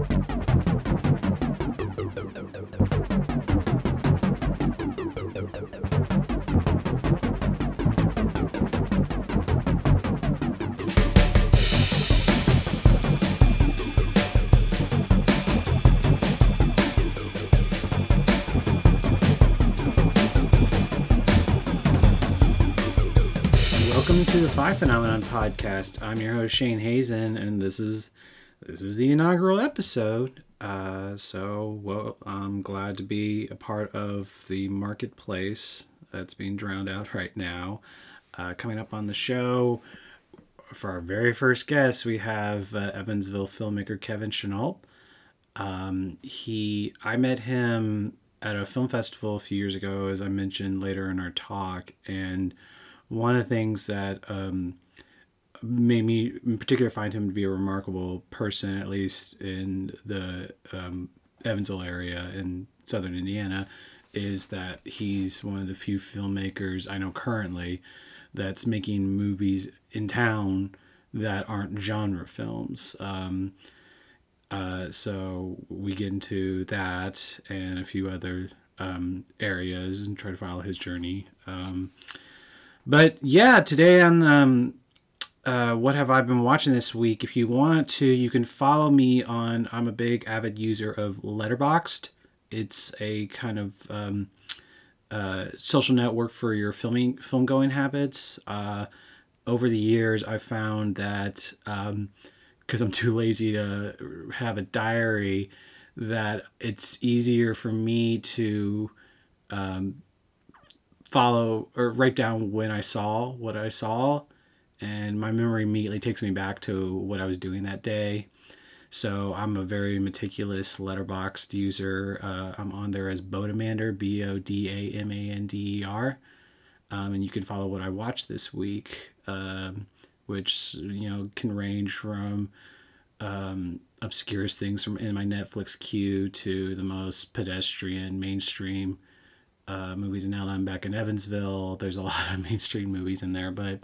Welcome to the Five Phenomenon podcast. I'm your host Shane Hazen, and this is this is the inaugural episode. Uh, so, well, I'm glad to be a part of the marketplace that's being drowned out right now. Uh, coming up on the show for our very first guest, we have uh, Evansville filmmaker Kevin Chenault. Um, he, I met him at a film festival a few years ago, as I mentioned later in our talk, and one of the things that um, made me in particular find him to be a remarkable person, at least in the um, Evansville area in southern Indiana, is that he's one of the few filmmakers I know currently that's making movies in town that aren't genre films. Um, uh, so we get into that and a few other um, areas and try to follow his journey. Um, but yeah, today on um, uh, what have I been watching this week? If you want to, you can follow me on. I'm a big avid user of Letterboxd. It's a kind of um, uh, social network for your filming film going habits. Uh, over the years, I've found that because I'm too lazy to have a diary, that it's easier for me to um, follow or write down when I saw what I saw, and my memory immediately takes me back to what I was doing that day. So I'm a very meticulous Letterboxd user. Uh, I'm on there as Bodamander, B O D A M A N D E R, um, and you can follow what I watched this week, um, which you know can range from um, obscurest things from in my Netflix queue to the most pedestrian, mainstream uh, movies. And now that I'm back in Evansville, there's a lot of mainstream movies in there. But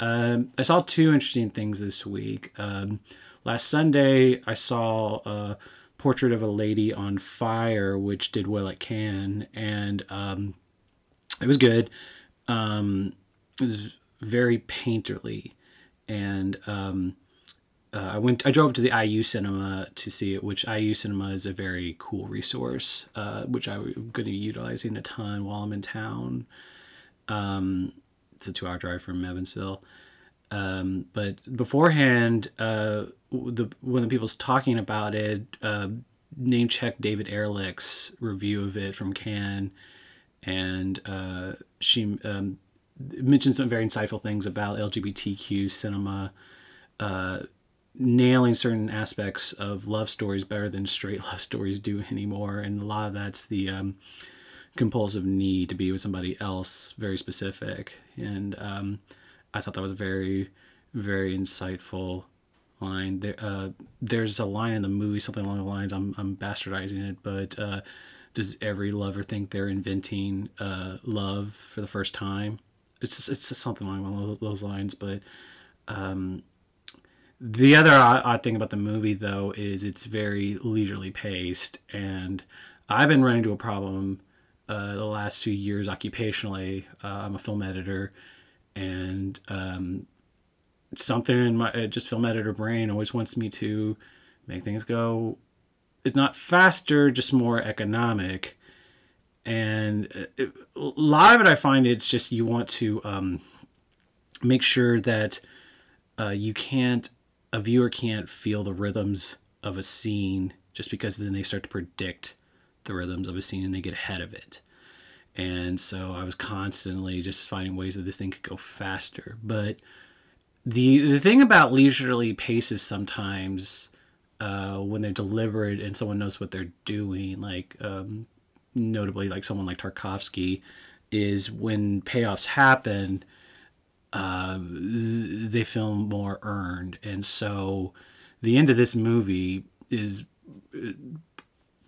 um, I saw two interesting things this week. Um, last Sunday, I saw a Portrait of a Lady on Fire, which did well at Cannes, and um, it was good. Um, it was very painterly, and um, uh, I went. I drove to the IU Cinema to see it, which IU Cinema is a very cool resource, uh, which I'm going to be utilizing a ton while I'm in town. Um, it's a two-hour drive from Evansville. Um, but beforehand, uh, the when the people's talking about it, uh, name check David Ehrlich's review of it from Cannes, and uh, she um, mentioned some very insightful things about LGBTQ cinema. Uh, nailing certain aspects of love stories better than straight love stories do anymore and a lot of that's the um, compulsive need to be with somebody else very specific. And um, i thought that was a very very insightful line. There, uh, there's a line in the movie something along the lines i'm, I'm bastardizing it but uh, does every lover think they're inventing uh, love for the first time? It's just, it's just something along those lines but um, the other odd, odd thing about the movie, though, is it's very leisurely paced, and I've been running into a problem uh, the last few years occupationally. Uh, I'm a film editor, and um, something in my uh, just film editor brain always wants me to make things go. It's not faster, just more economic. And uh, it, a lot of it, I find it's just you want to um, make sure that uh, you can't a viewer can't feel the rhythms of a scene just because then they start to predict the rhythms of a scene and they get ahead of it. And so I was constantly just finding ways that this thing could go faster. But the the thing about leisurely paces sometimes uh, when they're deliberate and someone knows what they're doing, like um, notably like someone like Tarkovsky, is when payoffs happen, um, they feel more earned. And so the end of this movie is uh,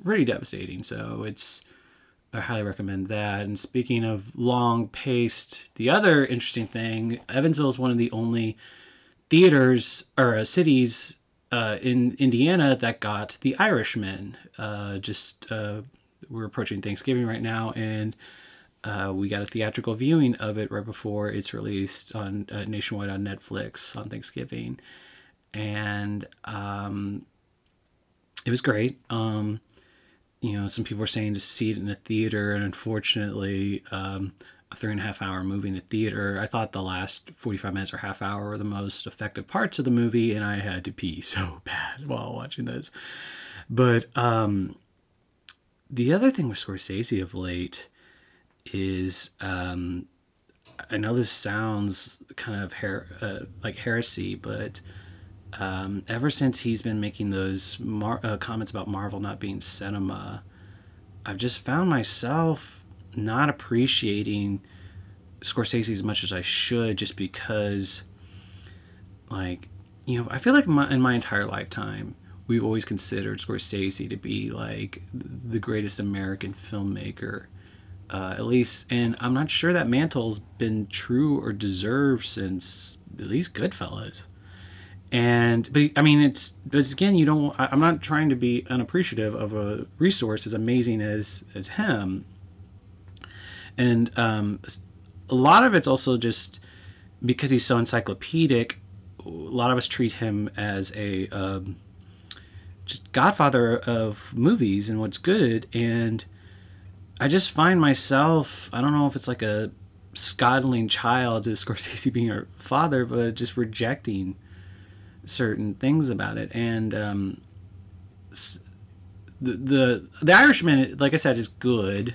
pretty devastating. So it's I highly recommend that. And speaking of long paced, the other interesting thing, Evansville is one of the only theaters or uh, cities uh, in Indiana that got The Irishman. Uh, just uh, we're approaching Thanksgiving right now, and uh, we got a theatrical viewing of it right before it's released on uh, nationwide on Netflix on Thanksgiving, and um, it was great. Um, you know, some people were saying to see it in a theater, and unfortunately, um, a three and a half hour movie in a theater. I thought the last 45 minutes or half hour were the most effective parts of the movie, and I had to pee so bad while watching this. But um, the other thing with Scorsese of late is um, I know this sounds kind of her- uh, like heresy, but um, ever since he's been making those mar- uh, comments about Marvel not being cinema, I've just found myself not appreciating Scorsese as much as I should just because, like, you know, I feel like my, in my entire lifetime, we've always considered Scorsese to be like the greatest American filmmaker. Uh, at least, and I'm not sure that mantle's been true or deserved since at least Goodfellas. And but I mean, it's but again, you don't. I'm not trying to be unappreciative of a resource as amazing as as him and um, a lot of it's also just because he's so encyclopedic. A lot of us treat him as a um, just godfather of movies and what's good, and I just find myself. I don't know if it's like a scolding child to Scorsese being her father, but just rejecting certain things about it. And um, the the the Irishman, like I said, is good.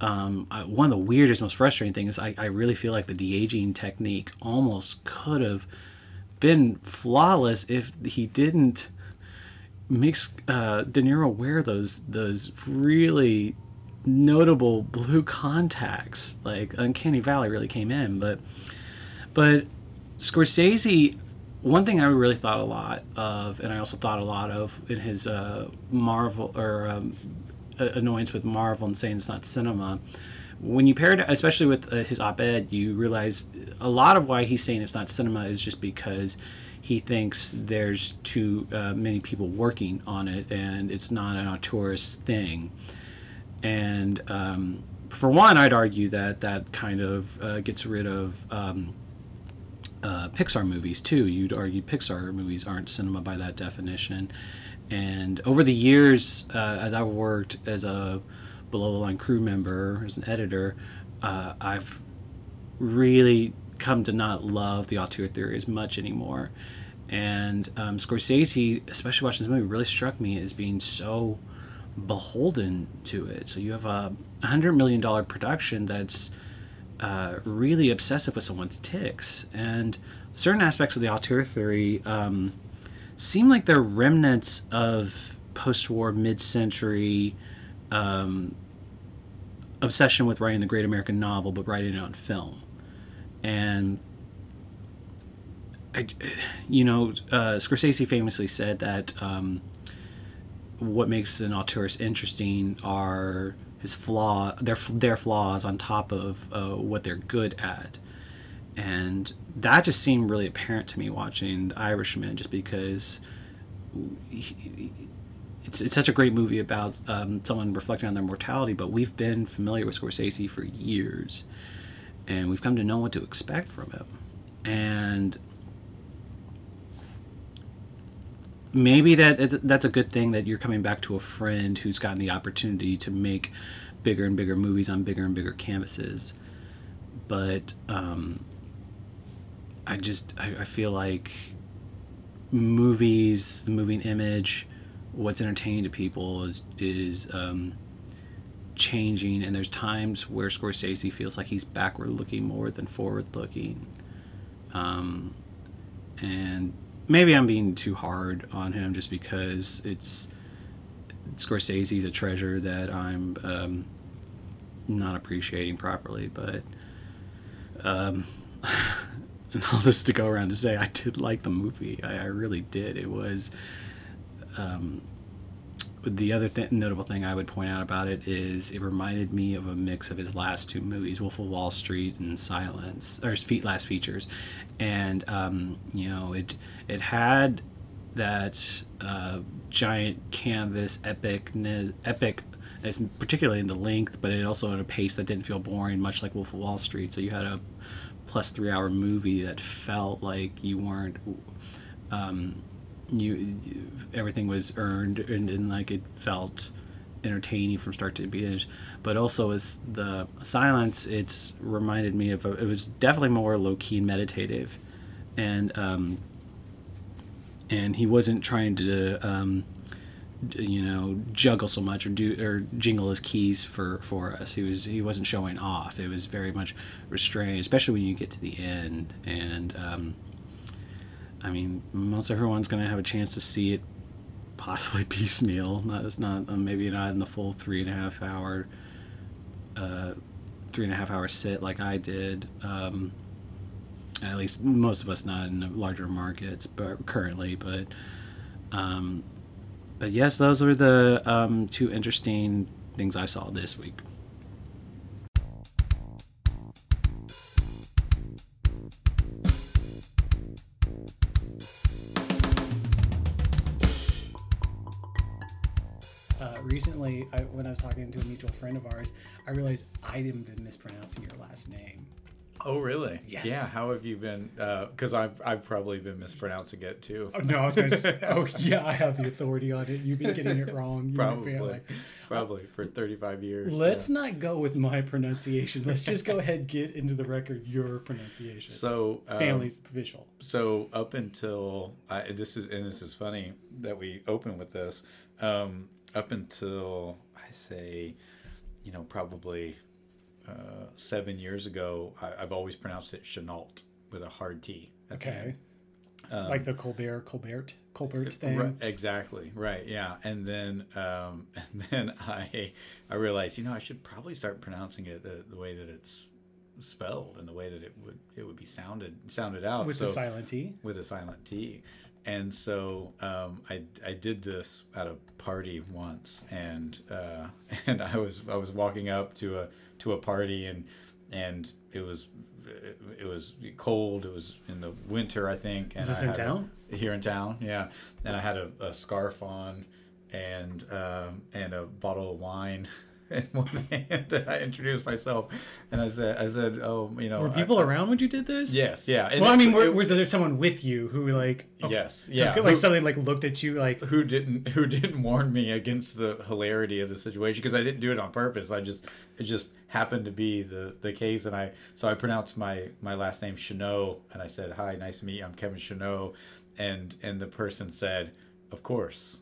Um, I, one of the weirdest, most frustrating things, I, I really feel like the de aging technique almost could have been flawless if he didn't makes uh, De Niro wear those those really notable blue contacts. Like Uncanny Valley really came in, but but Scorsese. One thing I really thought a lot of, and I also thought a lot of in his uh, Marvel or um, annoyance with Marvel and saying it's not cinema. When you pair it, especially with uh, his op-ed, you realize a lot of why he's saying it's not cinema is just because he thinks there's too uh, many people working on it and it's not an auteurist thing. And um, for one, I'd argue that that kind of uh, gets rid of um, uh, Pixar movies too. You'd argue Pixar movies aren't cinema by that definition. And over the years, uh, as I've worked as a below the line crew member, as an editor, uh, I've really come to not love the auteur theory as much anymore. And um, Scorsese, especially watching this movie, really struck me as being so beholden to it. So you have a hundred million dollar production that's uh, really obsessive with someone's ticks, and certain aspects of the auteur theory um, seem like they're remnants of post-war mid-century um, obsession with writing the great American novel, but writing it on film. And I, you know, uh, Scorsese famously said that um, what makes an auteurist interesting are his flaw, their their flaws on top of uh, what they're good at and that just seemed really apparent to me watching The Irishman, just because he, it's it's such a great movie about um, someone reflecting on their mortality. But we've been familiar with Scorsese for years, and we've come to know what to expect from him, and maybe that that's a good thing that you're coming back to a friend who's gotten the opportunity to make bigger and bigger movies on bigger and bigger canvases. But um, I just I, I feel like movies, the moving image, what's entertaining to people is is um, changing, and there's times where Scorsese feels like he's backward looking more than forward looking, um, and maybe I'm being too hard on him just because it's Scorsese's a treasure that I'm um, not appreciating properly, but. Um, all this to go around to say I did like the movie. I, I really did. It was. Um, the other th- notable thing I would point out about it is it reminded me of a mix of his last two movies, Wolf of Wall Street and Silence, or his feet last features, and um, you know it it had that uh, giant canvas epic epic as particularly in the length, but it also at a pace that didn't feel boring, much like Wolf of Wall Street. So you had a plus three hour movie that felt like you weren't um, you, you, everything was earned and, and like it felt entertaining from start to finish. But also as the silence it's reminded me of a, it was definitely more low-key and meditative. And um and he wasn't trying to um you know juggle so much or do or jingle his keys for for us. He was he wasn't showing off. It was very much restrained especially when you get to the end. And um i mean most everyone's going to have a chance to see it possibly piecemeal not it's not uh, maybe not in the full three and a half hour uh three and a half hour sit like i did um at least most of us not in larger markets but currently but um but yes, those were the um, two interesting things I saw this week. Recently, I, when I was talking to a mutual friend of ours, I realized I had been mispronouncing your last name. Oh, really? Yes. Yeah. How have you been? Because uh, I've I've probably been mispronouncing it too. Oh no, I was going to say. Oh yeah, I have the authority on it. You've been getting it wrong. You probably. Probably for thirty five years. Let's yeah. not go with my pronunciation. Let's just go ahead get into the record your pronunciation. So um, family's official. So up until I, this is and this is funny that we open with this. Um, up until I say, you know, probably uh, seven years ago, I, have always pronounced it Chenault with a hard T. Okay. Um, like the Colbert, Colbert, Colbert thing. Right, exactly. Right. Yeah. And then, um, and then I, I realized, you know, I should probably start pronouncing it the, the way that it's spelled and the way that it would it would be sounded sounded out with so, the silent T. With a silent T. And so um, I, I did this at a party once, and uh, and I was I was walking up to a to a party and and it was it was cold. It was in the winter, I think. And Is this I in town? A, here in town, yeah. And I had a, a scarf on and um, and a bottle of wine in one hand. I introduced myself, and I said, "I said, oh, you know." Were people I, around when you did this? Yes, yeah. And well, I mean, were, was there someone with you who like? Okay, yes, yeah. Like, something like looked at you like who didn't who didn't warn me against the hilarity of the situation because I didn't do it on purpose. I just it just happened to be the the case, and I so I pronounced my my last name Chanot, and I said, "Hi, nice to meet you. I'm Kevin Chanot," and and the person said, "Of course."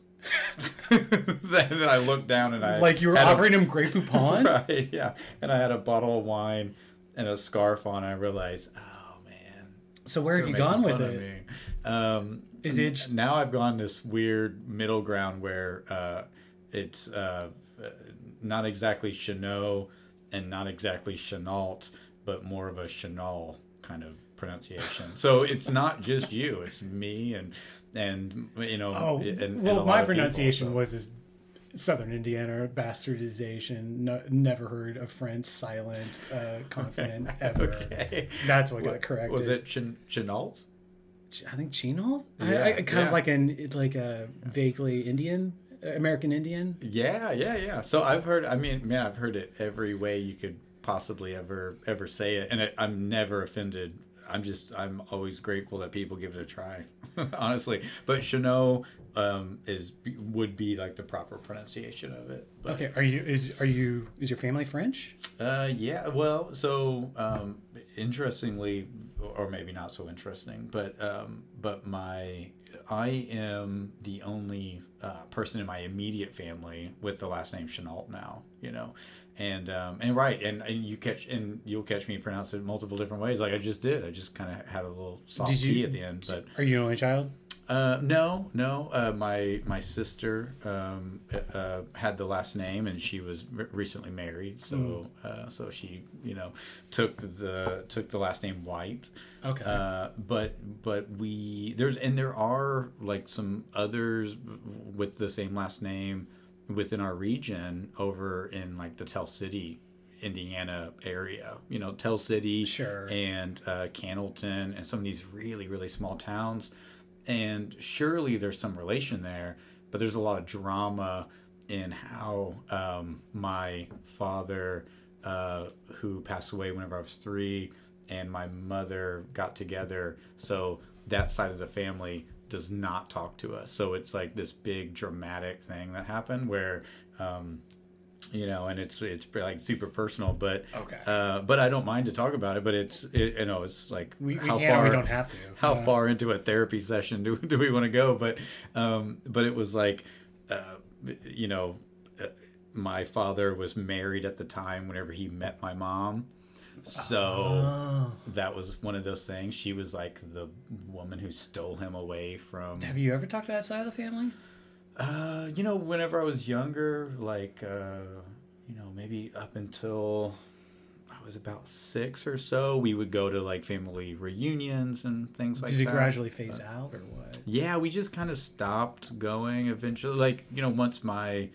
then I looked down and I like you were offering a, him Grey Poupon, right? Yeah, and I had a bottle of wine and a scarf on. I realized, oh man. So where have you gone with it? Um, Is it now? I've gone this weird middle ground where uh, it's uh, not exactly Chanot and not exactly Chenault, but more of a Chanel kind of pronunciation. so it's not just you; it's me and and you know. Oh, and, well, and my pronunciation people, so. was this Southern Indiana bastardization. No, never heard a French silent uh, consonant ever. okay. That's what, what got corrected. Was it Ch- Chenault? I think Chenault. Yeah, I, I, kind yeah. of like an like a vaguely Indian American Indian. Yeah, yeah, yeah. So I've heard. I mean, man, I've heard it every way you could possibly ever ever say it, and it, I'm never offended I'm just I'm always grateful that people give it a try, honestly. But Chanot um, is would be like the proper pronunciation of it. But, okay, are you is are you is your family French? Uh, yeah. Well, so um, interestingly, or maybe not so interesting, but um, but my I am the only uh, person in my immediate family with the last name Chenault now. You know, and um, and right and, and you catch and you'll catch me pronounce it multiple different ways. Like I just did. I just kind of had a little soft you, T at the end but are you an only child uh, no no uh, my my sister um, uh, had the last name and she was recently married so mm. Uh, so she you know took the took the last name White okay uh, but but we there's and there are like some others with the same last name within our region over in like the Tell City, Indiana area. You know, Tell City sure. and uh, Cannelton and some of these really really small towns. And surely there's some relation there, but there's a lot of drama in how um, my father, uh, who passed away whenever I was three, and my mother got together. So that side of the family does not talk to us. So it's like this big dramatic thing that happened where. Um, you know, and it's it's like super personal, but Okay. uh, but I don't mind to talk about it. But it's it, you know, it's like we, we how can't. far we don't have to. how Uh, far into a therapy session do, do we want to go but um but it was like uh you know uh, my father was married at the time whenever he met my mom so Oh. that was one of those things she was like the woman who stole him away from Have you ever talked to that side of the family? Uh you know whenever i was younger like uh you know maybe up until I was about six or so. We would go to like family reunions and things like Did it that. gradually phase out or what? Yeah, we just kind of stopped going eventually. Like you know, once my,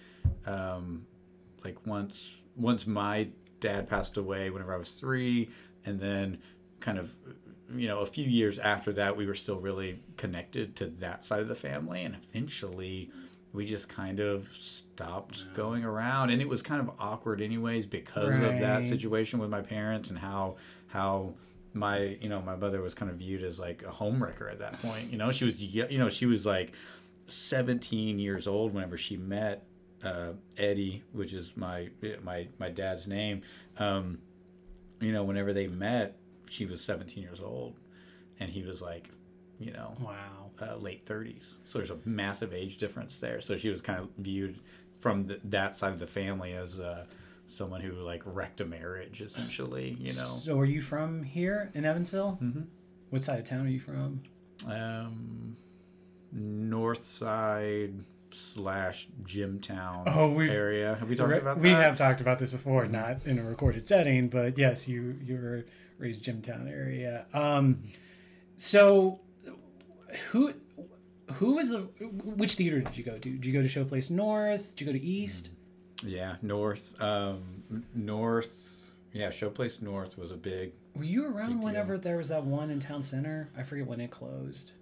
um, like once once my dad passed away whenever I was three, and then kind of, you know, a few years after that, we were still really connected to that side of the family, and eventually, we just kind of stopped going around, and it was kind of awkward anyways because of that situation with my parents and how how my you know my mother was kind of viewed as like a homewrecker at that point. You know she was you know she was like 17 years old whenever she met uh, Eddie which is my my my dad's name. Um, you know whenever they met she was 17 years old and he was like you know Wow. Uh, late 30s so there's a massive age difference there so she was kind of viewed from the, that side of the family as uh, someone who like wrecked a marriage essentially you know So, are you from here in Evansville? Mhm. What side of town are you from? um, north side slash Jimtown Oh, area. Have we talked Re- about we have talked about this before, not in a recorded setting, but yes, you you were raised Jimtown area. Um, so who who was the which theater did you go to? Did you go to Showplace North? Did you go to East? Yeah, north. Um, north. Yeah, Showplace North was a big. Were you around whenever there was that one in Town Center? I forget when it closed.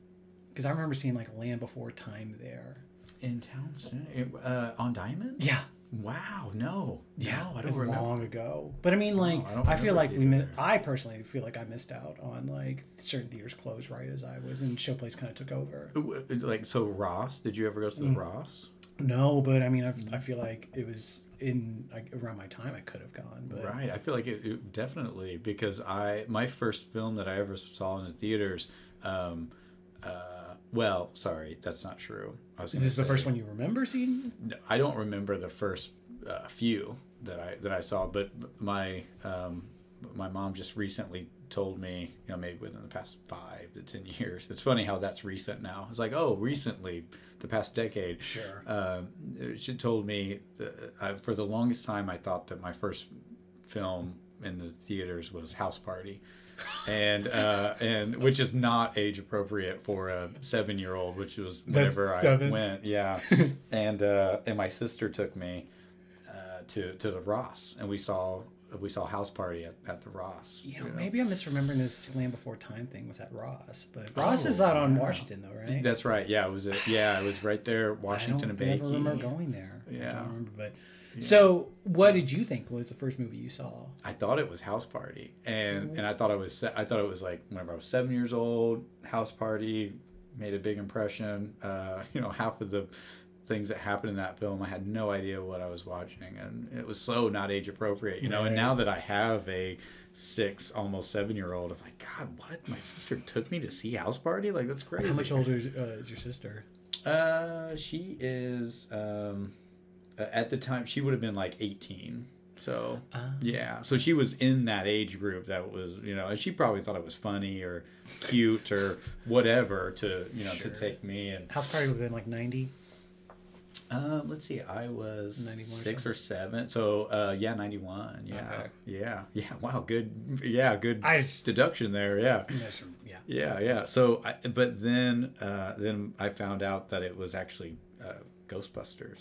Because I remember seeing like Land Before Time there. In town center, uh, on Diamond. Yeah, Wow. No. yeah, no, I it don't was remember. long ago. But I mean, like, I I, feel like we, mi- I personally feel like I missed out on like certain theaters closed right as I was, and Showplace kind of took over. Uh, Like so, Ross. Did you ever go to Mm. the Ross? No, but I mean, I, I feel like it was in like around my time I could have gone, but Right. I feel like it, it definitely because I my first film that I ever saw in the theaters. Um, uh, well, sorry, that's not true. I was is this the first one you remember seeing? I don't remember the first uh, few that I that I saw, but my um, my mom just recently told me, you know, maybe within the past five to ten years. It's funny how that's recent now. It's like, oh, recently, the past decade. Sure. Um, she told me that I, for the longest time I thought that my first film in the theaters was House Party. and uh, and which is not age appropriate for a seven year old, which was whenever I seven? went, yeah. and uh, and my sister took me uh, to to the Ross, and we saw we saw House Party at, at the Ross. You know, maybe I'm misremembering this Land Before Time thing was at Ross, but Ross Oh, is out on yeah. Washington though, right? That's right. Yeah, it was. A, yeah, it was right there, Washington I and don't ever remember going there. I Yeah. don't so what did you think was the first movie you saw? I thought it was House Party, and and I thought it was I thought it was like whenever I was seven years old. House Party made a big impression. Uh, you know, half of the things that happened in that film, I had no idea what I was watching, and it was so not age appropriate. You know, and now that I have a six, almost seven year old, I'm like, God, what? My sister took me to see House Party? Like that's crazy. How much older is, uh, is your sister? Uh, she is um, at the time she would have been like eighteen. So Ah. yeah, so she was in that age group that was you know, and she probably thought it was funny or cute or whatever to you know Sure. to take me and House Party would have been like 90. um, let's see, I was 91 or six or seven, so uh, yeah, ninety one, yeah, Okay. yeah, yeah. Wow, good, yeah, good I deduction there, yeah. Yeah. Yeah, yeah. So, I, but then, uh, then I found out that it was actually uh, Ghostbusters.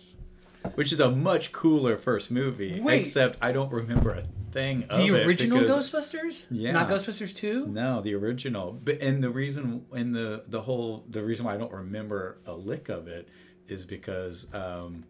Which is a much cooler first movie. Wait. Except I don't remember a thing of The original because- Ghostbusters? Yeah. Not Ghostbusters 2? No, the original. But and the reason and the the whole the reason why I don't remember a lick of it is because um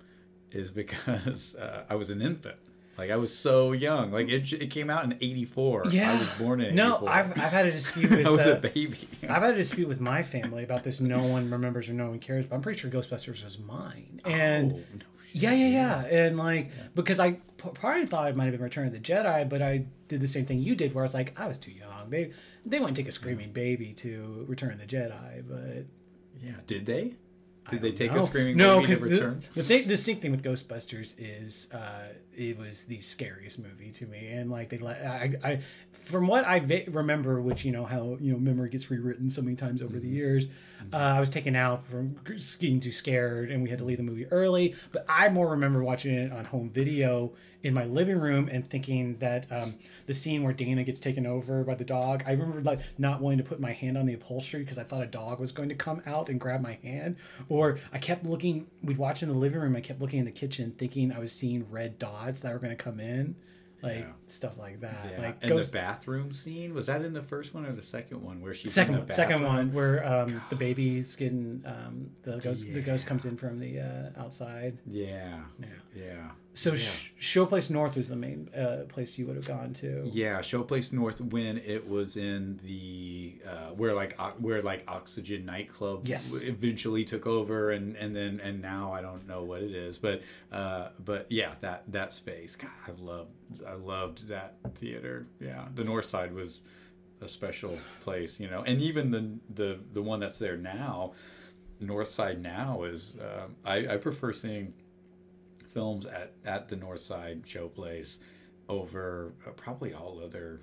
is because uh, I was an infant. Like I was so young. Like it it came out in 84. Yeah. I was born in 84. No, I've, I've had a dispute with. I was uh, a baby. I've had a dispute with my family about this. No one remembers or no one cares, but I'm pretty sure Ghostbusters was mine. And Oh, no. Yeah, yeah, yeah, and like because I probably thought it might have been Return of the Jedi, but I did the same thing you did, where I was like, I was too young. They they wouldn't take a screaming baby to Return of the Jedi, but Yeah, did they? Did they take know. a screaming no, baby to 'cause the, return? the thing, distinct thing with Ghostbusters is uh, it was the scariest movie to me, and like they let I, I from what I va- remember, which you know how you know memory gets rewritten so many times over the Mm-hmm. years. Uh, I was taken out from getting too scared, and we had to leave the movie early. But I more remember watching it on home video in my living room and thinking that um, the scene where Dana gets taken over by the dog. I remember like not wanting to put my hand on the upholstery because I thought a dog was going to come out and grab my hand. Or I kept looking. We'd watch in the living room. I kept looking in the kitchen, thinking I was seeing red dots that were going to come in, like Yeah. stuff like that. Yeah. Like and ghost. the bathroom scene was that in the first one or the second one where she's Second in the one, second bathroom? one, where um, the baby's getting um, the ghost. The ghost comes in from the uh, outside. Yeah, Yeah. yeah. So Sh- Showplace North was the main uh, place you would have gone to. Yeah, Showplace North when it was in the uh, where like where like Oxygen nightclub Yes. eventually took over and and then and now I don't know what it is but uh, but yeah that that space God I loved I loved that theater yeah the North Side was a special place you know and even the the the one that's there now North Side now is um, I I prefer seeing films at at the North Side Showplace over uh, probably all other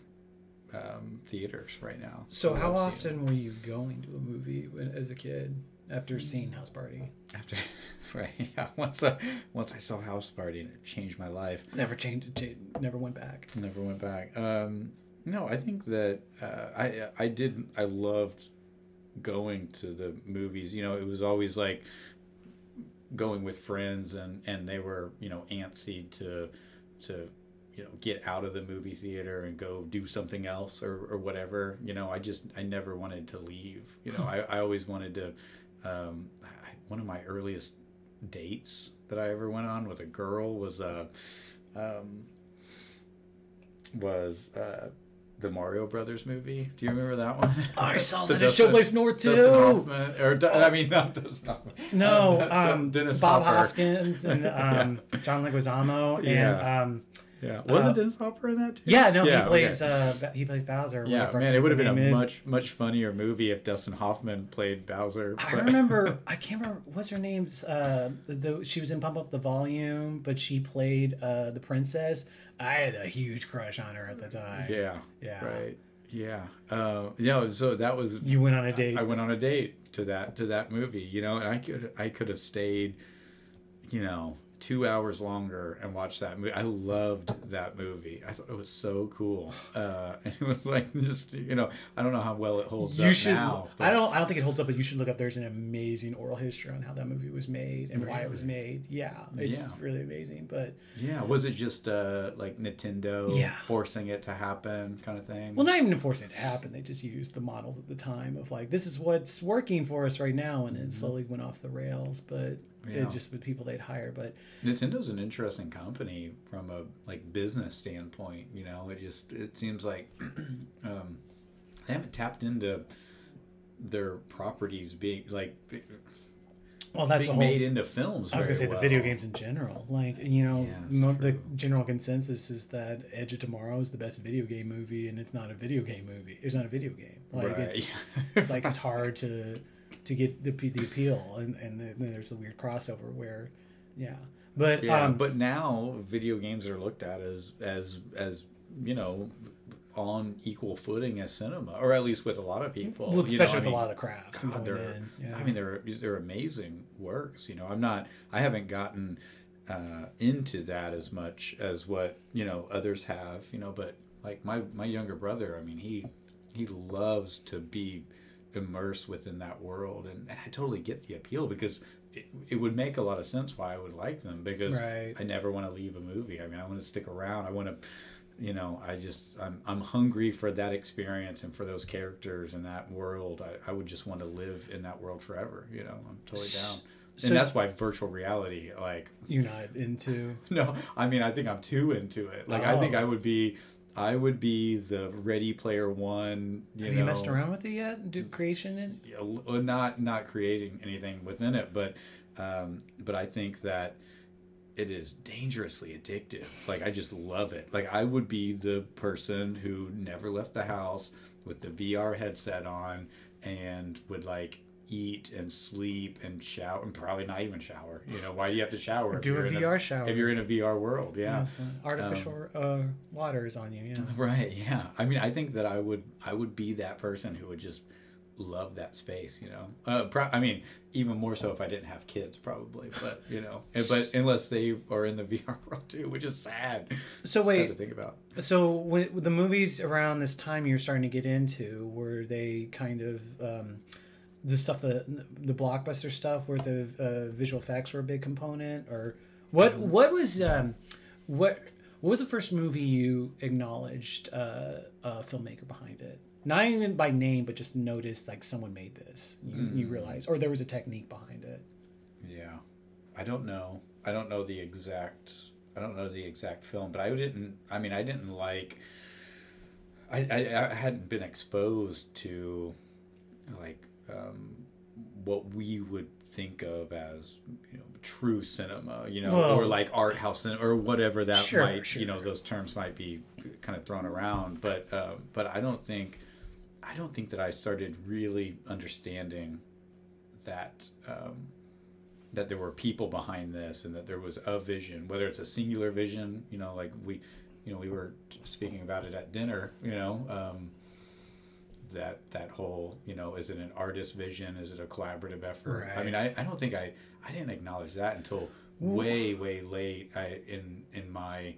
um, theaters right now. So how often were you going to a movie when, as a kid after seeing House Party? after right yeah once I once I saw House Party and it changed my life. Never changed. cha- Never went back. Never went back. Um, no, I think that uh, I I did I loved going to the movies. You know, it was always like going with friends and and they were you know antsy to to you know get out of the movie theater and go do something else or, or whatever. You know i just i never wanted to leave. You know i, I always wanted to um, I, one of my earliest dates that i ever went on with a girl was uh, um, was uh, the Mario Brothers movie. Do you remember that one? Oh, I saw that at Dustin- Showplace North too. Hoffman, or Du- I mean not Dustin Hoffman. No, Uh, um, Dennis Bob Hopper. Hoskins and um, John Leguizamo and Yeah. um, Yeah, wasn't Uh, Dennis Hopper in that too? yeah, no, Yeah, he plays okay. uh, he plays Bowser. yeah, man, it would have been a is. much much funnier movie if Dustin Hoffman played Bowser. I remember. I can't remember. What's her name's. Uh, the, the she was in Pump Up the Volume, but she played uh, the princess. I had a huge crush on her at the time. Yeah. Yeah. Right. Yeah. Uh, yeah. So that was You went on a date. I went on a date to that to that movie, you know, and I could I could have stayed, you know, two hours longer and watched that movie. I loved that movie. I thought it was so cool. Uh, and it was like just you know I don't know how well it holds you up should. now. I don't. I don't think it holds up, but you should look up. There's an amazing oral history on how that movie was made and why it was made. Yeah, it's Yeah. really amazing. But Yeah, was it just uh, like Nintendo Yeah. forcing it to happen kind of thing? well, not even forcing it to happen. They just used the models at the time of like this is what's working for us right now, and it slowly went off the rails. But Mm-hmm. Yeah. just with people they'd hire. But Nintendo's an interesting company from a like business standpoint. You know, it just it seems like um, they haven't tapped into their properties being like well, that's being made into films. I was gonna say very the video games in general. Like you know, Yeah, the true. general consensus is that Edge of Tomorrow is the best video game movie, and it's not a video game movie. It's not a video game. Like right? it's, it's like it's hard to to get the the appeal, and and then there's a weird crossover where, yeah. But yeah, um, but now video games are looked at as as as you know on equal footing as cinema, or at least with a lot of people. well, you know, especially I with mean, a lot of the crafts. God, they're, in, yeah. I mean, they're they're amazing works. You know, I'm not, I haven't gotten uh, into that as much as what you know others have. You know, but like my my younger brother, I mean, he he loves to be immersed within that world, and, and I totally get the appeal because it, it would make a lot of sense why I would like them because Right. I never want to leave a movie. I mean, I want to stick around. I want to, you know, I just I'm I'm hungry for that experience and for those characters and that world. I, I would just want to live in that world forever. You know, I'm totally down. so- and that's why virtual reality, like, You're not into. no, I mean, I think I'm too into it. Like, I think Oh. I would be, I would be the Ready Player One. You Have know, you messed around with it yet? Do creation yeah, uh, not not creating anything within it, but um, but I think that it is dangerously addictive. Like I just love it. Like I would be the person who never left the house with the VR headset on and would like eat and sleep and shower and probably not even shower. You know why do you have to shower? Do a VR shower. if you're in a VR world. Yeah. Yes, uh, artificial uh, water is on you. Yeah. Right. Yeah. I mean, I think that I would I would be that person who would just love that space. You know. Uh, pro- I mean, even more so if I didn't have kids, probably. But you know, but unless they are in the VR world too, which is sad. So wait, Sad to think about. So when the movies around this time you're starting to get into, were they kind of um, the stuff that the blockbuster stuff where the uh, visual effects were a big component, or what? What was um, what? What was the first movie you acknowledged uh, a filmmaker behind it? Not even by name, but just noticed like someone made this. You, you realize, or there was a technique behind it. Yeah. I don't know. I don't know the exact. I don't know the exact film, but I didn't. I mean, I didn't like. I I, I hadn't been exposed to, like, um, what we would think of as you know true cinema, you know, Well- or like art house cinema, or whatever that Sure, might, sure. you know, those terms might be kind of thrown around. But um, but I don't think, I don't think that I started really understanding that um, that there were people behind this and that there was a vision, whether it's a singular vision, you know, like we, you know, we were speaking about it at dinner, you know, um, that that whole, you know, is it an artist vision? Is it a collaborative effort? I mean, I, I don't think I I didn't acknowledge that until way way late I, in in my,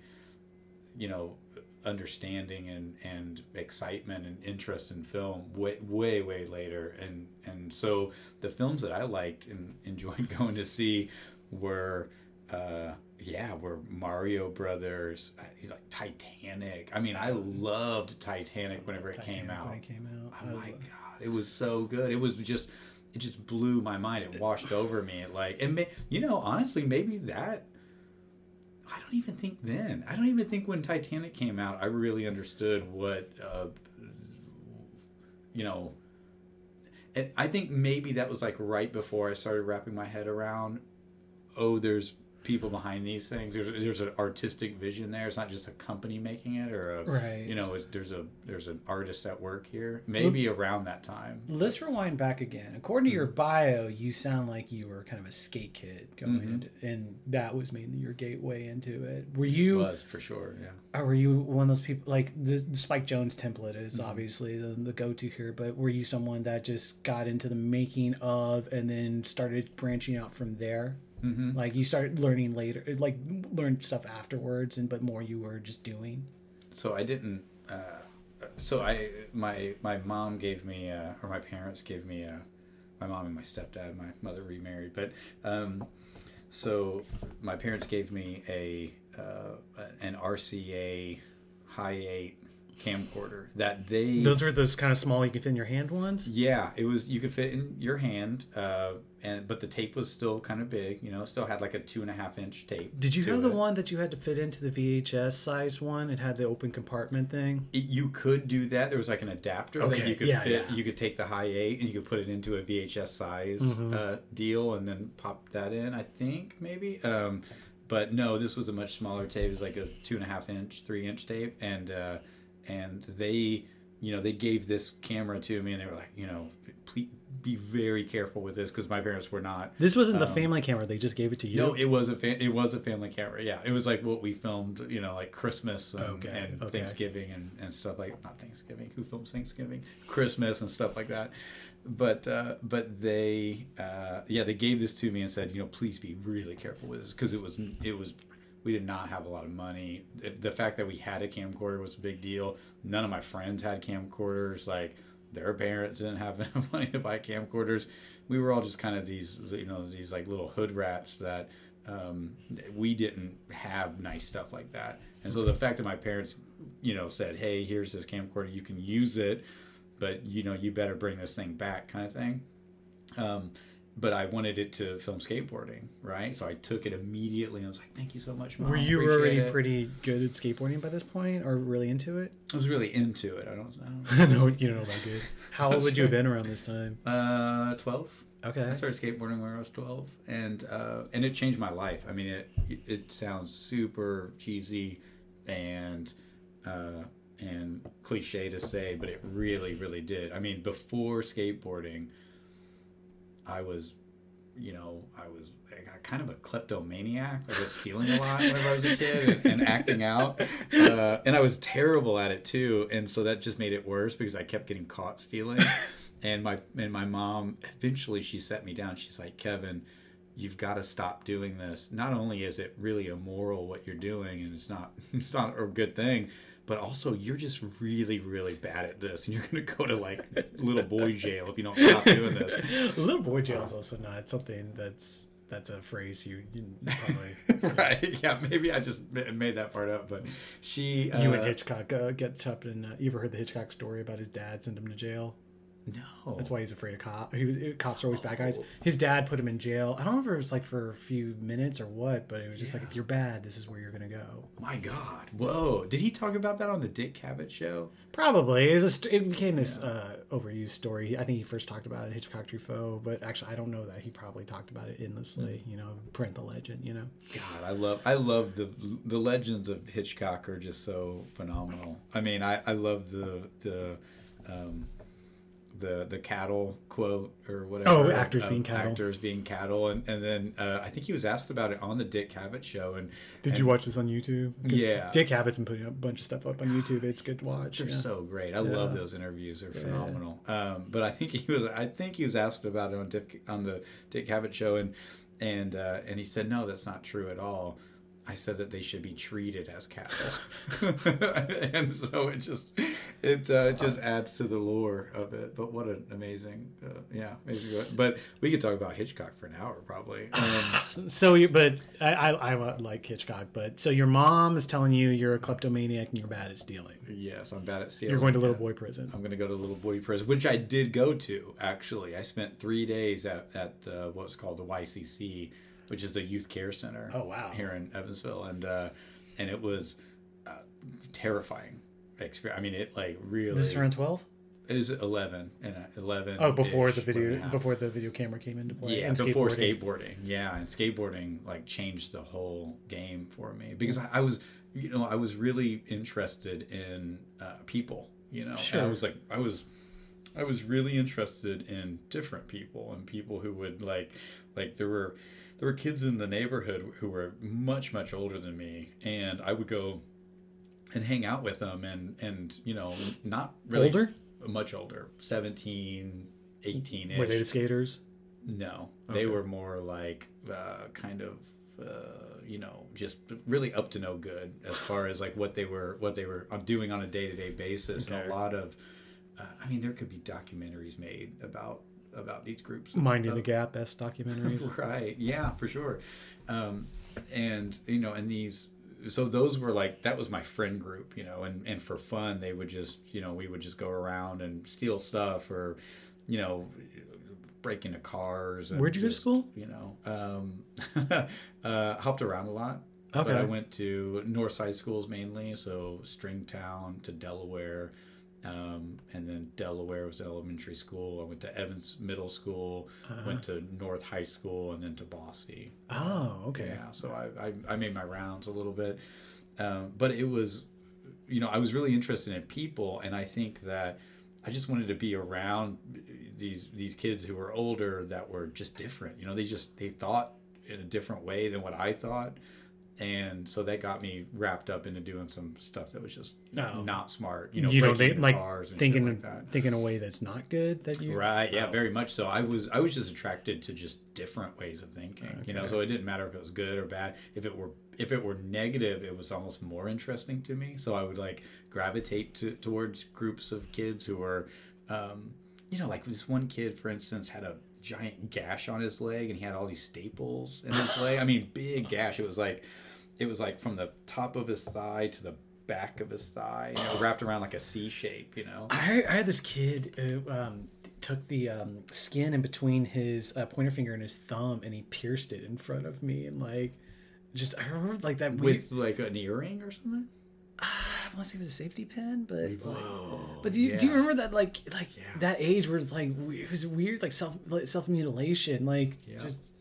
you know, understanding and and excitement and interest in film way way way later and and so the films that I liked and enjoyed going to see were uh yeah were Mario Brothers uh, like Titanic I mean I loved Titanic whenever it came out when it came out. oh my god it was so good it was just it just blew my mind it washed over me it like and may, you know honestly maybe that I don't even think then. I don't even think when Titanic came out, I really understood what, uh, you know. I think maybe that was like right before I started wrapping my head around. Oh, there's people behind these things. There's there's an artistic vision there. It's not just a company making it or a Right. you know. It's, there's a there's an artist at work here. Maybe around that time. Let's rewind back again. According to your mm-hmm. bio, you sound like you were kind of a skate kid going mm-hmm. into, and that was mainly your gateway into it. Were you, was for sure. Yeah. or were you one of those people like the, the Spike Jonze template is mm-hmm. obviously the, the go-to here, but were you someone that just got into the making of and then started branching out from there? Mm-hmm. Like you started learning later, like learned stuff afterwards, and but more you were just doing. so I didn't. Uh, so I my my mom gave me uh, or my parents gave me uh, my mom and my stepdad. My mother remarried, but um, so my parents gave me a uh, an RCA high eight camcorder that they Those were those kind of small you can fit in your hand ones. yeah, it was. You could fit in your hand, uh, and but the tape was still kind of big. You know, still had like a two and a half inch tape. Did you have the one that you had to fit into the VHS size one? It had the open compartment thing. It- you could do that. There was like an adapter that you could yeah, fit. yeah. Mm-hmm. You could take the high eight and you could put it into a VHS size uh, deal and then pop that in. I think maybe. Um, but no, this was a much smaller tape. It was like a two and a half inch, three inch tape, and uh, and they, you know, they gave this camera to me and they were like, you know, please be very careful with this because my parents were not. This wasn't the family camera; they just gave it to you. No, it was a fa- it was a family camera. Yeah, it was like what we filmed, you know, like Christmas and, Okay, and okay. Thanksgiving and, and stuff like not Thanksgiving. Who films Thanksgiving? Christmas and stuff like that. But uh, but they uh, yeah they gave this to me and said you know please be really careful with this because it was it was we did not have a lot of money. The- fact that we had a camcorder was a big deal. None of my friends had camcorders. Like their parents didn't have enough money to buy camcorders. We were all just kind of these, you know, these like little hood rats that um, we didn't have nice stuff like that. And so the fact that my parents, you know, said, "Hey, here's this camcorder, you can use it, but you know, you better bring this thing back," kind of thing. Um, but I wanted it to film skateboarding, right? So I took it immediately. and I was like, "Thank you so much, mom." Were you Appreciate already it." pretty good at skateboarding by this point, or really into it? I was really into it. I don't. I don't no, you don't know about good. How old would you have been around this time? Uh, twelve. I started skateboarding when I was twelve, and uh, and it changed my life. I mean, it it sounds super cheesy, and uh, and cliche to say, but it really, really did. I mean, before skateboarding, I was, you know, I was kind of a kleptomaniac. I was stealing a lot when I was a kid and, and acting out, uh, and I was terrible at it too. And so that just made it worse because I kept getting caught stealing. and my and my mom eventually she set me down. She's like, Kevin. You've got to stop doing this. Not only is it really immoral what you're doing, and it's not it's not a good thing, but also you're just really really bad at this, and you're gonna go to like little boy jail if you don't stop doing this. Little boy jail is also not something that's that's a phrase you, you probably right? Yeah, maybe I just made that part up, but she. Uh, you and Hitchcock uh, get chopped in. Uh, you ever heard the Hitchcock story about his dad sent him to jail? No. That's why he's afraid of cops. He was cops are always bad guys. His dad put him in jail. I don't know if it was like for a few minutes or what, but it was just like if you're bad, this is where you're gonna go. My God! Whoa! Did he talk about that on the Dick Cavett show? Probably it was. It became this uh, overused story. I think he first talked about it, Hitchcock Truffaut, but actually I don't know that he probably talked about it endlessly. You know, print the legend. You know. God, I love I love the the legends of Hitchcock are just so phenomenal. I mean, I I love the the um, the the cattle quote or whatever. Oh, actors being cattle. Actors being cattle, and and then uh, I think he was asked about it on the Dick Cavett show. And Did and you watch this on YouTube? Yeah. Dick Cavett's been putting a bunch of stuff up on YouTube. It's good to watch. They're yeah. so great. I love those interviews. They're phenomenal. Um, but I think he was. I think he was asked about it on Dick, on the Dick Cavett show, and and uh, and he said, "No, that's not true at all." I said that they should be treated as cattle, and so it just it uh, just adds to the lore of it. But what an amazing, uh, yeah, amazing. But we could talk about Hitchcock for an hour probably. Um, So you, but I, I, I like Hitchcock. But so your mom is telling you you're a kleptomaniac and you're bad at stealing. yes, I'm bad at stealing. You're going to little boy prison. I'm going to go to Little Boy Prison, which I did go to actually. I spent three days at, at uh, what's called the YCC, which is the Youth Care Center. Oh, wow. Here in Evansville, and uh, and it was uh, terrifying experience. I mean, it like really This is around twelve. it eleven and uh, eleven. Oh, before the and video, before the video camera came into play. Yeah, and before skateboarding. skateboarding. Yeah, and skateboarding like changed the whole game for me because I, I was, you know, I was really interested in uh, people. You know, And Sure. I was like, I was, I was really interested in different people and people who would like, like there were, there were kids in the neighborhood who were much much older than me, and I would go and hang out with them and and you know not really Older? much older 17 18 ish Were they the skaters? no, they were more like uh, kind of uh, you know just really up to no good as far as like what they were what they were uh, doing on a day to day basis, and a lot of uh, I mean there could be documentaries made about about these groups. of- Minding the Gap, best documentaries. right yeah for sure um, and you know and these so those were like that was my friend group you know and and for fun they would just you know we would just go around and steal stuff or you know break into cars and Where'd you go to school? you know um uh hopped around a lot but Okay. i went to north side schools mainly so stringtown to delaware um, and then Delaware was elementary school. I went to Evans Middle School, went to North High School, and then to Bosse. oh, okay. Yeah, so I, I, I made my rounds a little bit, um, but it was, you know, I was really interested in people, and I think that I just wanted to be around these these kids who were older that were just different. You know, they just they thought in a different way than what I thought, and so that got me wrapped up into doing some stuff that was just Oh. not smart. You know, you know, they like cars and thinking like that. thinking a way that's not good. That you Right. Yeah. Oh. Very much so. I was I was just attracted to just different ways of thinking. You know, so it didn't matter if it was good or bad. If it were if it were negative, it was almost more interesting to me. So I would like gravitate to, towards groups of kids who were um, you know, like this one kid, for instance, had a giant gash on his leg, and he had all these staples in his leg. I mean, big gash. It was like, it was like from the top of his thigh to the back of his thigh, you know, wrapped around like a C shape. You know. I, I had this kid who um, took the um, skin in between his uh, pointer finger and his thumb, and he pierced it in front of me, and like, just I remember like that With like an earring or something. I want to say it was a safety pin, but like, Whoa, but do you do you remember that like like Yeah. that age where it's like it was weird like self like, self mutilation like Yeah. just uh,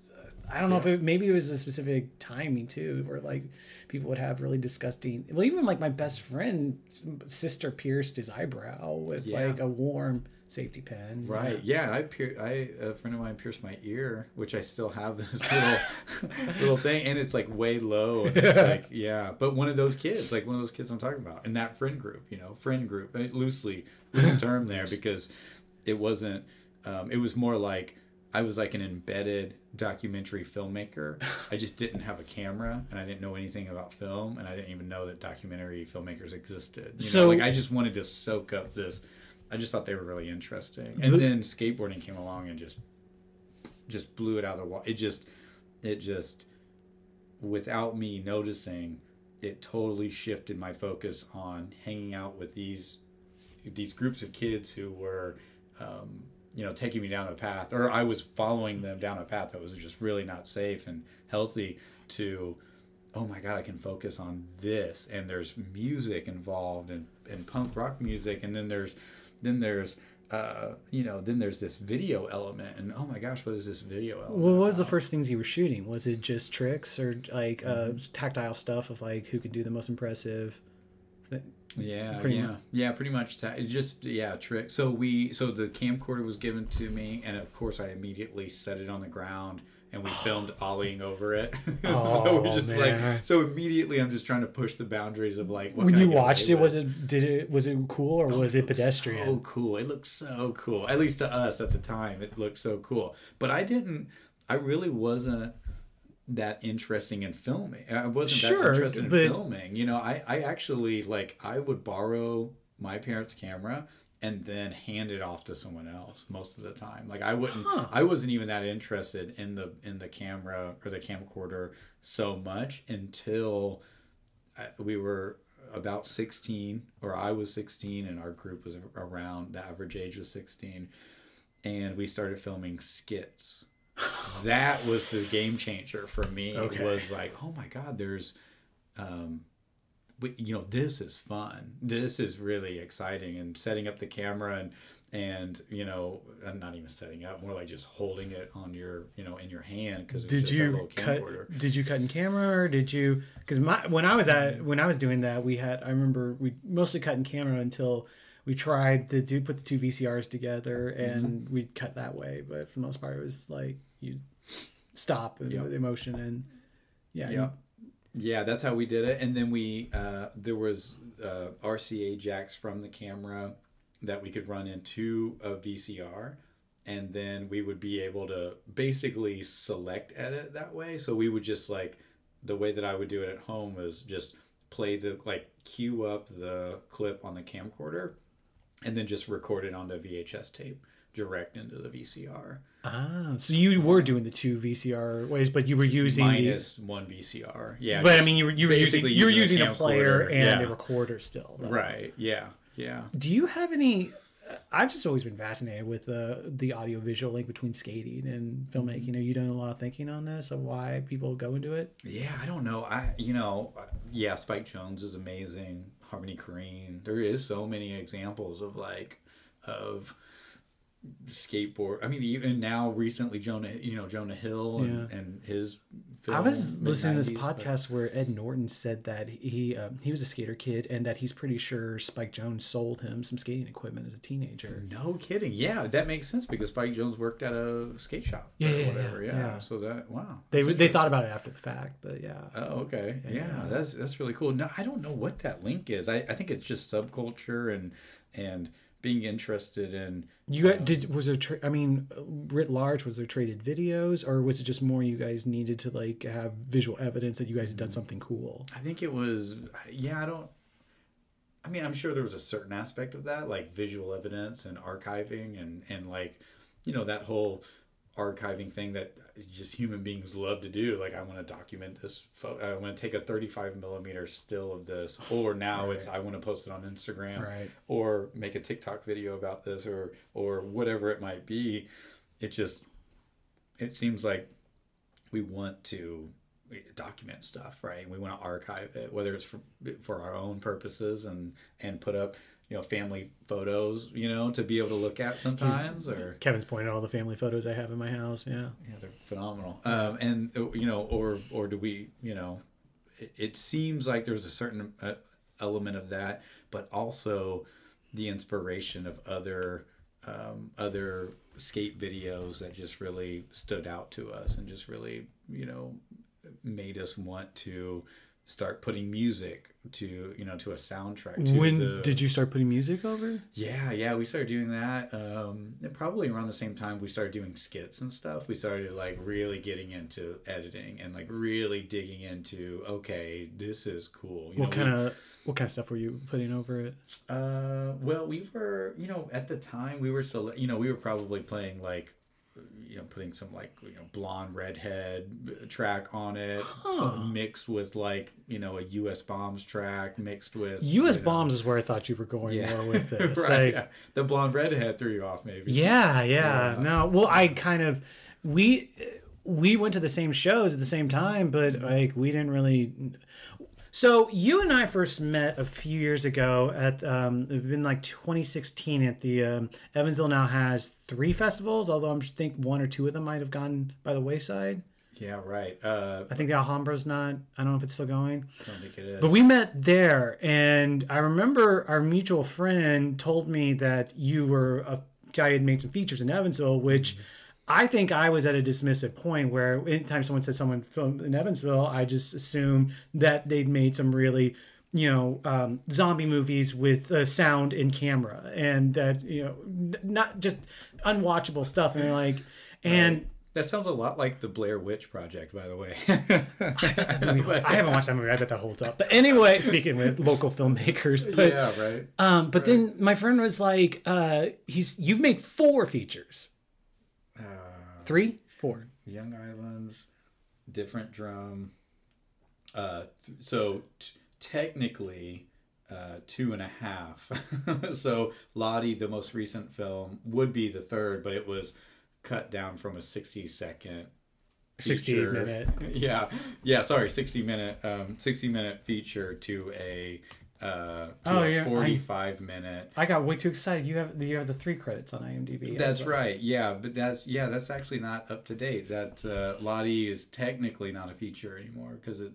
I don't know if it maybe it was a specific timing too where like people would have really disgusting well even like my best friend's sister pierced his eyebrow with Yeah. like a warm safety pin Right. Yeah. and I pier- I a friend of mine pierced my ear, which I still have this little little thing, and it's like way low. And it's like yeah, but one of those kids, like one of those kids I'm talking about, in that friend group, you know, friend group, uh, loosely loose term there because it wasn't. Um, it was more like I was like an embedded documentary filmmaker. I just didn't have a camera, and I didn't know anything about film, and I didn't even know that documentary filmmakers existed. You So- know, like I just wanted to soak up this. I just thought they were really interesting, and then skateboarding came along and just just blew it out of the water. It just it just without me noticing, it totally shifted my focus on hanging out with these these groups of kids who were um, you know taking me down a path or i was following them down a path that was just really not safe and healthy to oh my god i can focus on this and there's music involved and, and punk rock music and then there's then there's uh, you know then there's this video element and oh my gosh what is this video element What was the first things you were shooting? Was it just tricks or like uh, Mm-hmm. tactile stuff of like who could do the most impressive? Yeah, Pretty yeah, much. yeah, pretty much. Ta- just yeah, trick. So we, so the camcorder was given to me, and of course I immediately set it on the ground, and we filmed ollieing over it. so Oh, we're just man. like, so immediately I'm just trying to push the boundaries of like. What when you watched it, was it did it was it cool or oh, was it looked pedestrian? So cool. It looked so cool. At least to us at the time, it looked so cool. But I didn't. I really wasn't that interesting in filming. I wasn't Sure, that interested in but- filming. You know, I I actually like I would borrow my parents' camera and then hand it off to someone else most of the time. Like I wouldn't Huh. I wasn't even that interested in the in the camera or the camcorder so much until uh, we were about 16 or I was 16 and our group was around the average age was 16 and we started filming skits. That was the game changer for me. Okay. It was like, oh my god, there's um we, you know, this is fun. This is really exciting and setting up the camera and and you know, I'm not even setting up, more like just holding it on your, you know, in your hand because did you cut did you cut in camera or did you because my when i was at when i was doing that we had i remember we mostly cut in camera until we tried to do put the two vcrs together and Mm-hmm. we'd cut that way but for the most part it was like you stop Yep. the emotion and yeah Yeah. Yeah, that's how we did it. And then we uh, there was uh, RCA jacks from the camera that we could run into a VCR, and then we would be able to basically select edit that way. So we would just like the way that I would do it at home was just play the like cue up the clip on the camcorder, and then just record it onto VHS tape direct into the VCR. ah so you were doing the two vcr ways but you were using minus one VCR. Yeah, but i mean you were you were using you were using a a player and Yeah. a recorder still though. Right. Yeah. Yeah. Do you have any? Uh, I've just always been fascinated with uh, the the audio visual link between skating and filmmaking. Mm-hmm. Have you done a lot of thinking on this of why people go into it? Yeah. I don't know. I you know uh, yeah. Spike Jonze is amazing. Harmony Korine. There is so many examples of like of skateboard. I mean, even now recently Jonah you know Jonah Hill and, and his. I was listening to this mid-nineties, but- podcast where Ed Norton said that he um, he was a skater kid and that he's pretty sure Spike Jonze sold him some skating equipment as a teenager. No kidding. Yeah, that makes sense because Spike Jonze worked at a skate shop. Yeah, or yeah, whatever. yeah, Yeah. yeah. So that wow. They they thought about it after the fact, but yeah. Oh, okay. Yeah, Yeah. that's that's really cool. No, I don't know what that link is. I, I think it's just subculture and and being interested in You got, um, did was there? Tra- I mean, writ large, was there traded videos, or was it just more you guys needed to like have visual evidence that you guys had done mm. something cool? I think it was yeah, I don't I mean, I'm sure there was a certain aspect of that, like visual evidence and archiving and and like, you know, that whole archiving thing that just human beings love to do. Like, I want to document this. Photo. I want to take a 35 millimeter still of this, or now it's I want to post it on Instagram, Right. or make a TikTok video about this, or or whatever it might be. It just it seems like we want to document stuff, right? We want to archive it, whether it's for for our own purposes and and put up you know family photos, you know, to be able to look at sometimes, or Kevin's out all the family photos I have in my house. Yeah. yeah, they're phenomenal. Um, and uh, you know, or or do we, you know, it, it seems like there's a certain uh, element of that, but also the inspiration of other um, other skate videos that just really stood out to us and just really, you know, made us want to start putting music to you know to a soundtrack. To When the, did you start putting music over? yeah, yeah, we started doing that. Um, probably around the same time we started doing skits and stuff. We started like really getting into editing and like really digging into okay, this is cool. You What kind of what kind of stuff were you putting over it? Uh, well, we were, you know, at the time we were so, you know, we were probably playing like, you know, putting some like you know blonde redhead track on it, Huh. mixed with like you know a U.S. bombs track mixed with U.S. you know- bombs is where I thought you were going Yeah, more with this. right. Like, yeah. The blonde redhead threw you off, maybe. Yeah, yeah. Yeah. No, well, I kind of we we went to the same shows at the same time, but like we didn't really. So you and I first met a few years ago at um, it's been like 2016 at the um, Evansville now has three festivals, although I'm think one or two of them might have gone by the wayside. Yeah, right. Uh, I think the Alhambra's not. I don't know if it's still going. I don't think it is. But we met there, and I remember our mutual friend told me that you were a guy who had made some features in Evansville, which I think I was at a dismissive point where anytime someone said someone filmed in Evansville, I just assumed that they'd made some really, you know, um, zombie movies with uh, sound and camera, and that you know, n- not just unwatchable stuff, and like, and. that sounds a lot like the Blair Witch Project, by the way. I haven't watched that movie. I bet that holds up. But anyway, speaking with local filmmakers, but yeah, right. Um, but then my friend was like, uh, "He's you've made four features, three, four. Young Islands, different drum. Uh, th- so t- technically, uh, two and a half. so Lottie, the most recent film, would be the third, but it was cut down from a sixty second. 68 feature- minute. Yeah, yeah. Sorry, sixty minute, um, sixty minute feature to a uh, to Oh, a yeah, I- forty five minute. I got way too excited. You have you have the three credits on IMDb. That's I like, right. Yeah, but that's yeah, that's actually not up to date. That uh, Lottie is technically not a feature anymore because it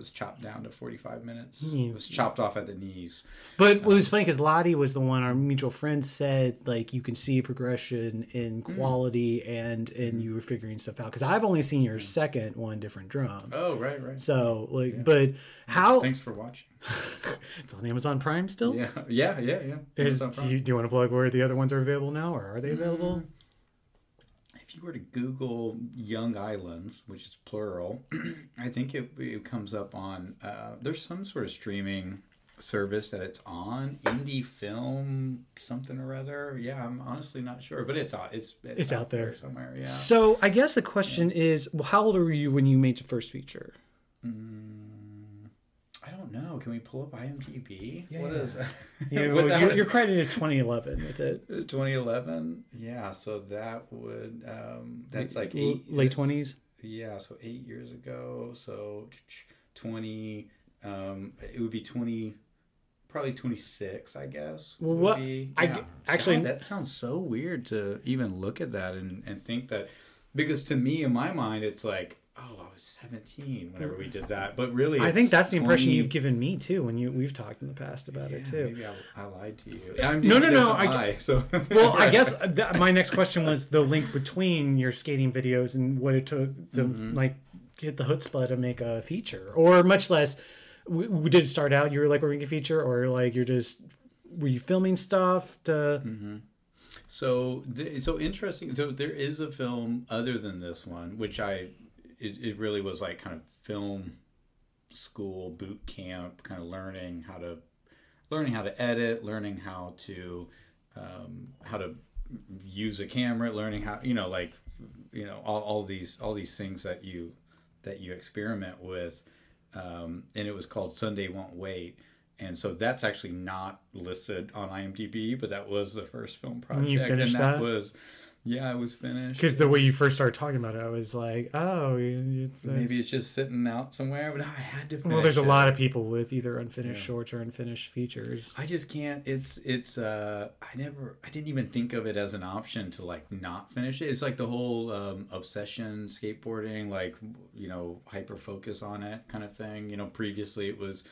was chopped down to 45 minutes. Yeah. It was chopped off at the knees. But it was um, funny because Lottie was the one our mutual friend said like you can see progression in Mm. quality and and you were figuring stuff out because I've only seen your mm. second one different drum. Oh, right, right. So like, but how Thanks for watching. it's on Amazon Prime still? Yeah, yeah, yeah, yeah. Is, do, you, do you want to plug where the other ones are available now, or are they available? Mm. If you were to Google Young Islands, which is plural, I think it, it comes up on. Uh, there's some sort of streaming service that it's on indie film something or other yeah i'm honestly not sure but it's out it's It's out there. somewhere yeah So I guess the question is, well, how old were you when you made your first feature? Mm, don't know. Can we pull up IMDb? Yeah, What yeah. is You, Without- your, your credit is 2011 with it. 2011? Yeah, so that would um that's like eight late 20s. Yeah, so 8 years ago. So 20 um it would be 20 probably 26, I guess. Well, would what- be- I yeah. g- actually- God, that sounds so weird to even look at that and and think that because to me in my mind it's like oh, I was 17 whenever we did that. But really I think that's the impression 20 you've given me too when you we've talked in the past about it too. Maybe I, I lied to you. I'm, No, no, no, I- lie, so Well, I guess that, my next question was the link between your skating videos and what it took to Mm-hmm. like get the chutzpah to make a feature, or much less, we, we did it start out. You were like, we're making a feature, or like you're just were you filming stuff to? Mm-hmm. So, th- so interesting. So there is a film other than this one, which I, it, it really was like kind of film school boot camp, kind of learning how to learning how to edit, learning how to um, how to use a camera, learning how you know like you know all, all these all these things that you that you experiment with, um, and it was called Sunday Won't Wait. And so that's actually not listed on IMDb, but that was the first film project, you finished and that, that? was yeah, it was finished. Because the way you first started talking about it, I was like, oh, it's, Maybe it's just sitting out somewhere, but I had to. Finish well, there's a it. lot of people with either unfinished Yeah. shorts or unfinished features. I just can't. It's it's. uh I never. I didn't even think of it as an option to like not finish it. It's like the whole um, obsession skateboarding, like you know, hyper focus on it kind of thing. You know, previously it was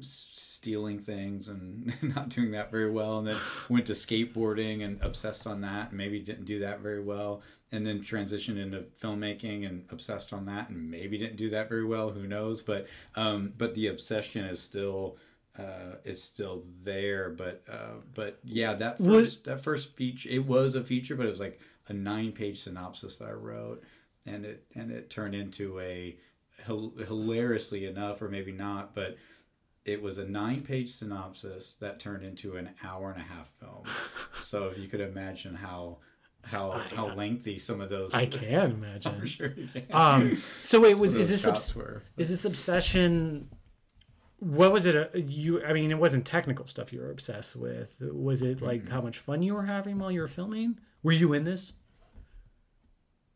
stealing things and not doing that very well and then went to skateboarding and obsessed on that and maybe didn't do that very well and then transitioned into filmmaking and obsessed on that and maybe didn't do that very well who knows but um but the obsession is still uh it's still there but uh but yeah that What- first that first feature it was a feature but it was like a nine page synopsis that i wrote and it and it turned into a hilariously enough or maybe not but it was a nine page synopsis that turned into an hour and a half film so if you could imagine how how I- how lengthy some of those I can I'm imagine. sure you can. Um, so wait, was is this obs- were- is this obsession? What was it? uh, You, I mean, it wasn't technical stuff you were obsessed with. Was it like Mm-hmm. how much fun you were having while you were filming? Were you in this?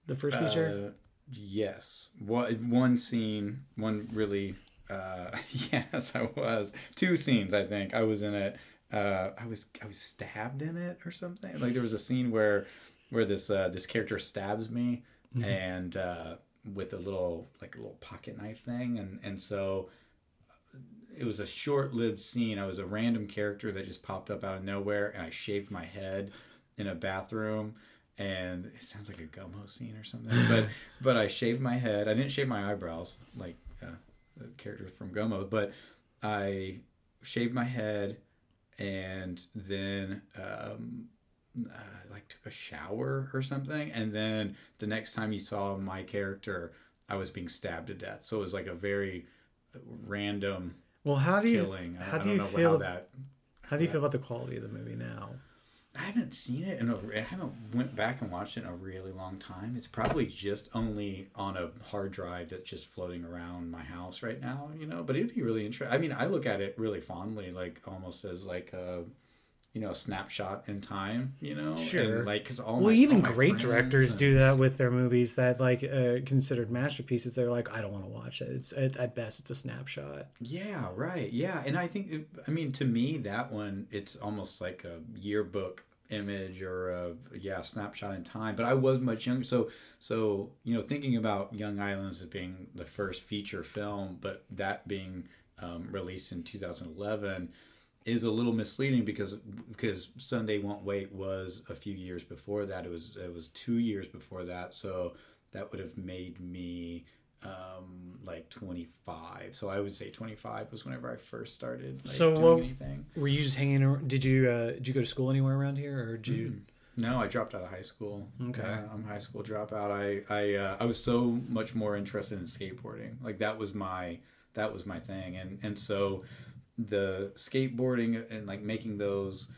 The first feature. Uh, yes. One, one scene, one really. Uh, yes, I was. Two scenes, I think. I was in it. Uh, I was I was stabbed in it or something. Like there was a scene where where this uh, this character stabs me and uh, with a little like a little pocket knife thing, and and so it was a short-lived scene. I was a random character that just popped up out of nowhere, and I shaved my head in a bathroom. And it sounds like a Gummo scene or something, but but I shaved my head. I didn't shave my eyebrows like uh, the character from Gummo, but I shaved my head, and then um, uh, like took a shower or something. And then the next time you saw my character, I was being stabbed to death. So it was like a very random well, how do you killing. How I do don't you know feel how that. how do you feel about the quality of the movie now? I haven't seen it in a. I haven't went back and watched it in a really long time. It's probably just only on a hard drive that's just floating around my house right now. You know, but it'd be really interesting. I mean, I look at it really fondly, like almost as like a, you know, a snapshot in time. You know, Sure. And, like because all well, my, even all great directors and- do that with their movies that like uh, considered masterpieces. They're like, I don't want to watch it. It's at, at best, it's a snapshot. Yeah, right. Yeah, and I think it, I mean to me that one it's almost like a yearbook image or a yeah snapshot in time. But I was much younger, so so you know thinking about Young Islands as being the first feature film, but that being um, released in 2011 is a little misleading because because Sunday Won't Wait was a few years before that. It was it was two years before that, so that would have made me um like 25 so i would say 25 was whenever i first started like, So what- anything Were you just hanging? ar- Did you uh, did you go to school anywhere around here, or did you? no i dropped out of high school Okay. Yeah, i'm a high school dropout i i uh, i was so much more interested in skateboarding like that was my that was my thing and and so the skateboarding and like making those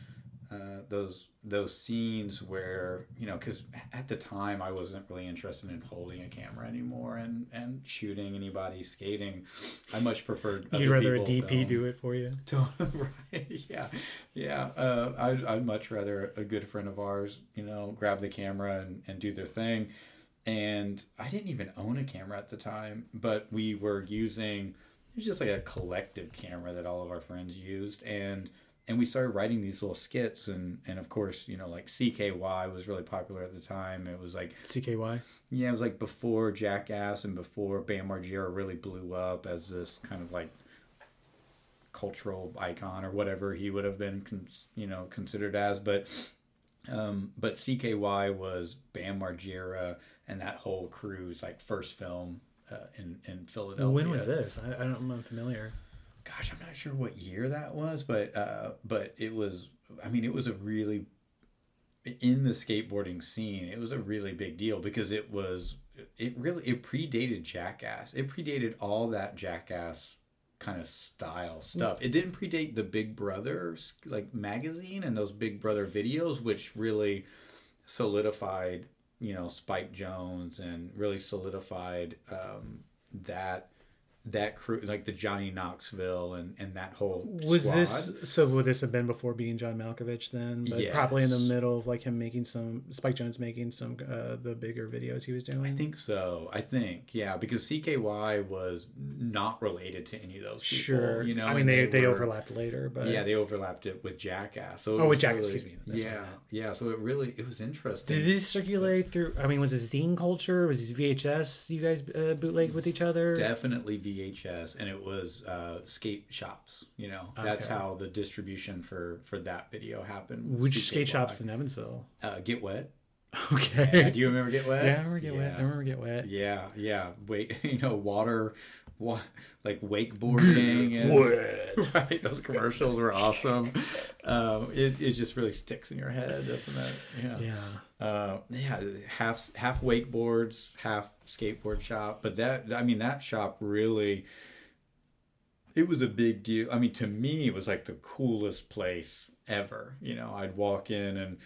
uh, those those scenes where you know because at the time I wasn't really interested in holding a camera anymore and and shooting anybody skating. I much preferred. You'd rather a DP film. do it for you. right. Yeah. Yeah. Uh, I'd, I'd much rather a good friend of ours, you know, grab the camera and, and do their thing. And I didn't even own a camera at the time, but we were using, was just like a collective camera that all of our friends used. And, and we started writing these little skits. And, and of course, you know, like CKY was really popular at the time. It was like, CKY. yeah, it was like before Jackass and before Bam Margera really blew up as this kind of like cultural icon or whatever he would have been, con- you know, considered as. But um, but CKY was Bam Margera and that whole crew's like first film uh, in in Philadelphia. when was this? I, I don't, I'm unfamiliar. Gosh, I'm not sure what year that was, but uh, but it was. I mean, it was a really in the skateboarding scene. It was a really big deal because it was. It really it predated Jackass. It predated all that Jackass kind of style stuff. It didn't predate the Big Brother like magazine and those Big Brother videos, which really solidified, you know, Spike Jonze and really solidified um, that that crew, like the Johnny Knoxville and and that whole Was squad. this so? Would this have been before being John Malkovich then? But probably in the middle of like him making some Spike Jonze making some uh, the bigger videos he was doing. I think so. I think yeah, because CKY was not related to any of those people. sure. you know. I mean and they they, were- overlapped later, but Yeah, they overlapped it with Jackass. So Oh, with Jackass, really- excuse me. That's yeah, yeah. So it really it was interesting. Did this circulate through? I mean, was it zine culture? Was it VHS? You guys uh, bootleg with each other? Definitely VHS, and it was uh, skate shops. You know, that's Okay. how the distribution for for that video happened. Which CKY. skate shops in Evansville? Uh, Get wet. Okay. Yeah, do you remember Get Wet? Yeah, I remember get wet. I remember get wet. Yeah, yeah. Wait, you know, water, wa- like wakeboarding and right. Those commercials were awesome. Um, it it just really sticks in your head, doesn't it? Yeah. Yeah. Uh, yeah, half half wakeboards, half skateboard shop. But that, I mean, that shop really, it was a big deal. I mean, to me, it was like the coolest place ever. You know, I'd walk in and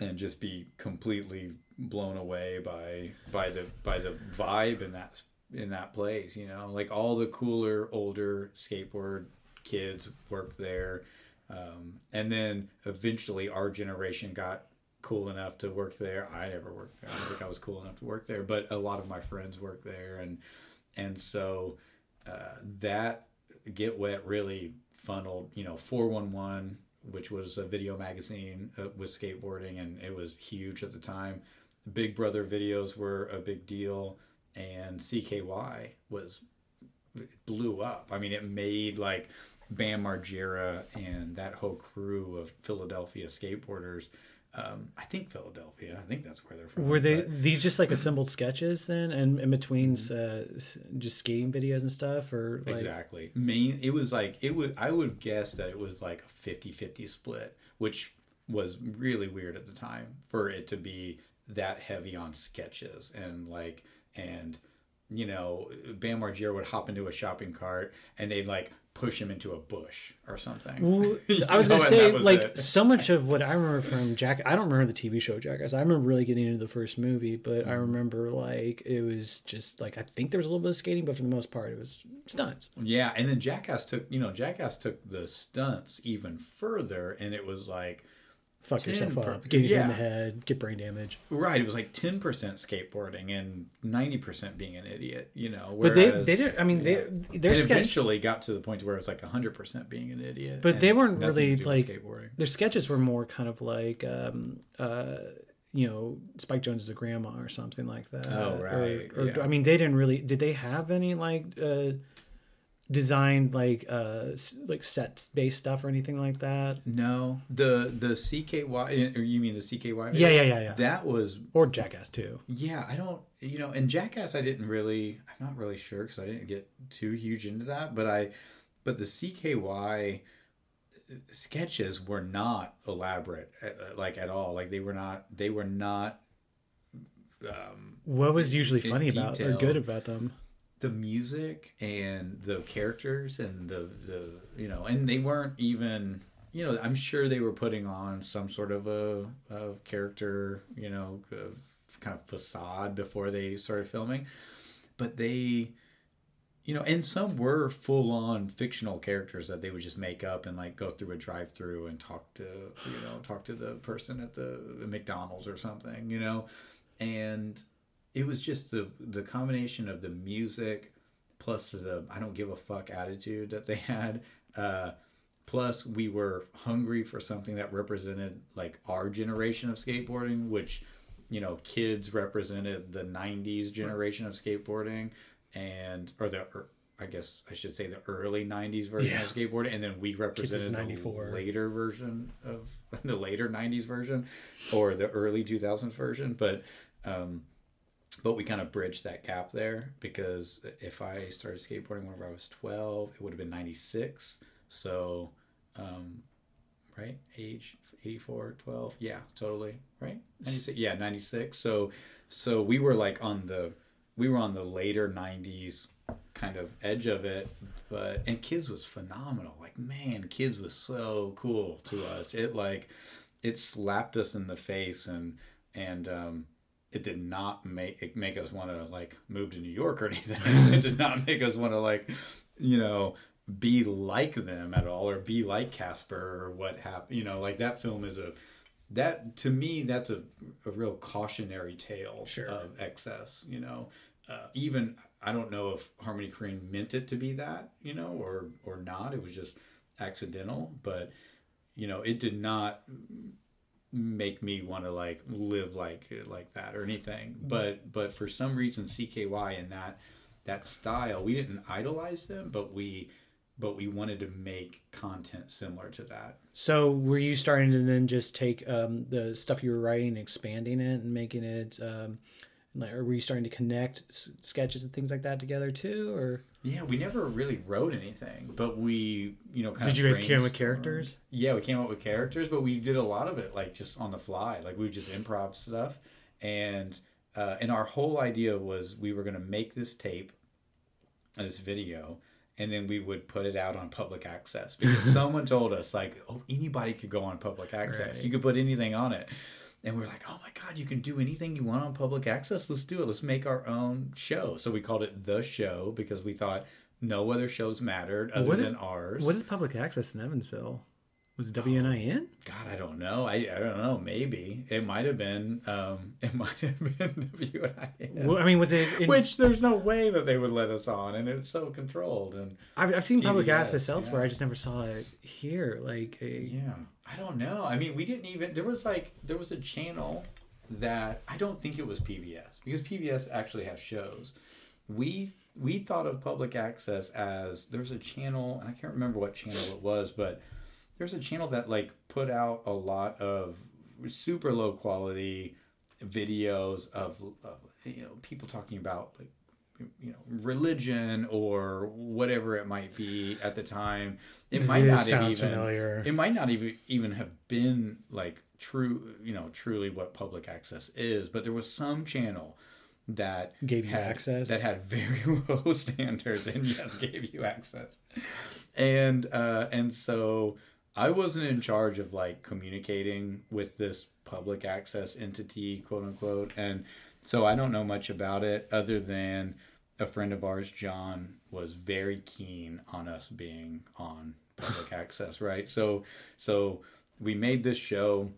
and just be completely blown away by by the by the vibe in that in that place. You know, like all the cooler older skateboard kids worked there. Um, and then eventually our generation got cool enough to work there. I never worked there. I don't think I was cool enough to work there, but a lot of my friends worked there, and and so uh, that get wet really funneled. You know, four one one, which was a video magazine uh, with skateboarding, and it was huge at the time. Big Brother videos were a big deal, and CKY was blew up. I mean, it made like Bam Margera and that whole crew of Philadelphia skateboarders. Um, I think Philadelphia. I think that's where they're from. Were they but- these just like assembled sketches then, and in between uh, just skating videos and stuff, or like exactly main it was like it would i would guess that it was like a 50-50 split which was really weird at the time for it to be that heavy on sketches and like and you know bam margera would hop into a shopping cart and they'd like push him into a bush or something Well, I was gonna say was like it. so much of what I remember from Jack. I don't remember the TV show Jackass. I remember really getting into the first movie, but Mm-hmm. I remember like it was just like I think there was a little bit of skating, but for the most part it was stunts. Yeah, and then Jackass took, you know, Jackass took the stunts even further, and it was like, Fuck yourself up, get you in the head, get brain damage. right, it was like ten percent skateboarding and ninety percent being an idiot, you know. But they they didn't. I mean yeah. they their sketch eventually got to the point where it was like hundred percent being an idiot. But they weren't really, like- skateboarding. their sketches were more kind of like um uh you know Spike Jonze is a grandma or something like that. Oh, Or- right, Or, yeah. I mean, they didn't really. Did they have any like uh designed like uh like set based stuff or anything like that? No, the the CKY, or you mean the CKY? Yeah, yeah, yeah, yeah. That was Or Jackass too. Yeah, I don't, you know, and Jackass, I didn't really, I'm not really sure because I didn't get too huge into that, but I, but the CKY sketches were not elaborate, uh, like at all. Like they were not, they were not, um, What was usually funny about or good about them? The music and the characters and the, the, you know, and they weren't even, you know, I'm sure they were putting on some sort of a, a character, you know, kind of facade before they started filming. But they, you know, and some were full on fictional characters that they would just make up and like go through a drive through and talk to, you know, talk to the person at the McDonald's or something, you know, and it was just the the combination of the music plus the I don't give a fuck attitude that they had. Uh, plus, we were hungry for something that represented like our generation of skateboarding, which you know kids represented the '90s generation of skateboarding, and or the or, I guess I should say the early '90s version Yeah. of skateboarding, and then we represented the later version of the later '90s version, or the early 2000s version, but. Um, but we kind of bridged that gap there because if I started skateboarding whenever I was 12, it would have been 96. So, um, right? Age 84, 12. Yeah, totally. Right? 96. Yeah, 96. So, so we were like on the, we were on the later 90s kind of edge of it. But and kids was phenomenal. Like man, kids was so cool to us. It like it slapped us in the face and and um, it did not make it make us want to like move to New York or anything. it did not make us want to like you know be like them at all or be like Casper or what happened. You know, like that film is a that to me that's a, a real cautionary tale Sure. of excess. You know, uh, even I don't know if Harmony Korine meant it to be that. You know, or or not. It was just accidental, but you know, it did not make me want to like live like like that or anything. But but for some reason, CKY and that that style, we didn't idolize them, but we but we wanted to make content similar to that. So were you starting to then just take um, the stuff you were writing, and expanding it, and making it, um, like, or were you starting to connect s- sketches and things like that together too, or Yeah, we never really wrote anything, but we, you know, kind did of you guys came up with characters? Yeah, we came up with characters, but we did a lot of it like just on the fly. Like we just improv stuff, and uh, and our whole idea was we were gonna make this tape, this video, and then we would put it out on public access because someone told us like, oh, anybody could go on public access. Right. You could put anything on it. And we are like, oh my God, you can do anything you want on public access. Let's do it. Let's make our own show. So we called it The Show because we thought no other shows mattered other What than is- ours. What is public access in Evansville? Was it WNIN? God, I don't know. I, I don't know. Maybe it might have been. Um, it might have been WNIN. Well, I mean, was it? In, Which there's no way that they would let us on, and it's so controlled. And I've, I've seen public access elsewhere. yeah. I just never saw it here. Like, a, yeah, I don't know. I mean, we didn't even. There was like there was a channel that I don't think it was PBS because PBS actually has shows. We we thought of public access as there's a channel, and I can't remember what channel it was, but there's a channel that like put out a lot of super low quality videos of, of you know people talking about like you know religion or whatever it might be at the time it might This not even familiar. it might not even even have been like true you know truly what public access is but there was some channel that Gave you had- access? that had very low standards and yes gave you access and uh and so i wasn't in charge of like communicating with this public access entity quote unquote and so i don't know much about it other than a friend of ours john was very keen on us being on public access right? So so we made this show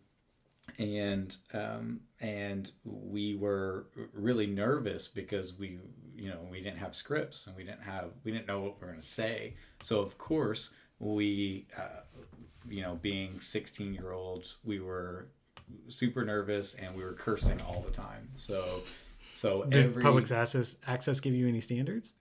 and um, and we were really nervous because we you know we didn't have scripts and we didn't have we didn't know what we were going to say. So of course we uh, you know being 16 year olds we were super nervous and we were cursing all the time so so Did every public access access give you any standards?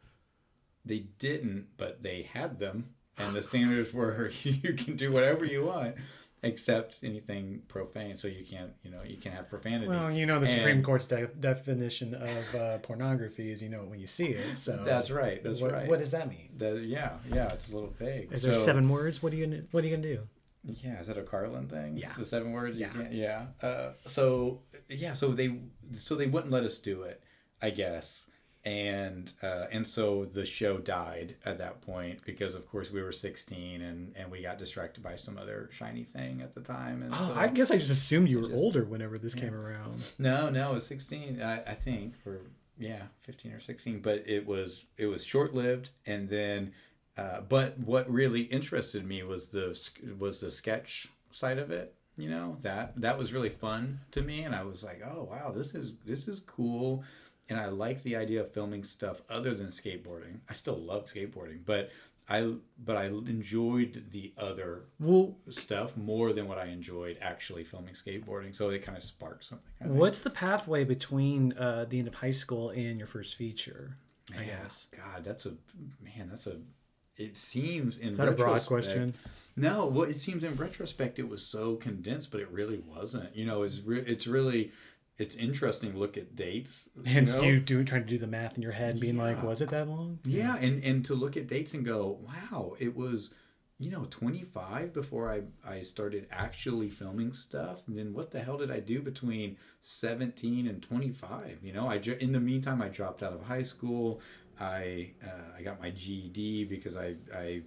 they didn't but they had them and the standards were you can do whatever you want except anything profane so you can't you know you can't have profanity Well, you know the Supreme Court's de- definition of uh, pornography is you know it when you see it. So That's right. That's what, right. What does that mean? The, yeah, yeah, it's a little vague. Is there seven words? What are you gonna What are you gonna do? Yeah, is that a Carlin thing? Yeah. the seven words. you Yeah. can't- yeah. Uh, so yeah, so they so they wouldn't let us do it, I guess, and uh, and so the show died at that point because of course we were sixteen and and we got distracted by some other shiny thing at the time. And Oh, so, I guess I just assumed you were just- older whenever this came around. No, no, it was sixteen. I, I think, or yeah, fifteen or sixteen. But it was it was short lived, and then, uh, but what really interested me was the was the sketch side of it. You know that that was really fun to me, and I was like, oh wow, this is this is cool, and I like the idea of filming stuff other than skateboarding. I still love skateboarding, but. I but I enjoyed the other Well, stuff more than what I enjoyed actually filming skateboarding. So it kind of sparked something. What's the pathway between uh, the end of high school and your first feature? I guess. God, that's a man. That's a. It seems in Is that a broad question? No, well, it seems in retrospect it was so condensed, but it really wasn't. You know, it's re- it's really it's interesting to look at dates. Hence, know? you do trying to do the math in your head, and being like, "Was it that long?" Yeah, and and to look at dates and go, wow, it was, you know, 25 before I I started actually filming stuff. And then what the hell did I do between 17 and 25? You know, I in the meantime I dropped out of high school. I uh, I got my GED because I I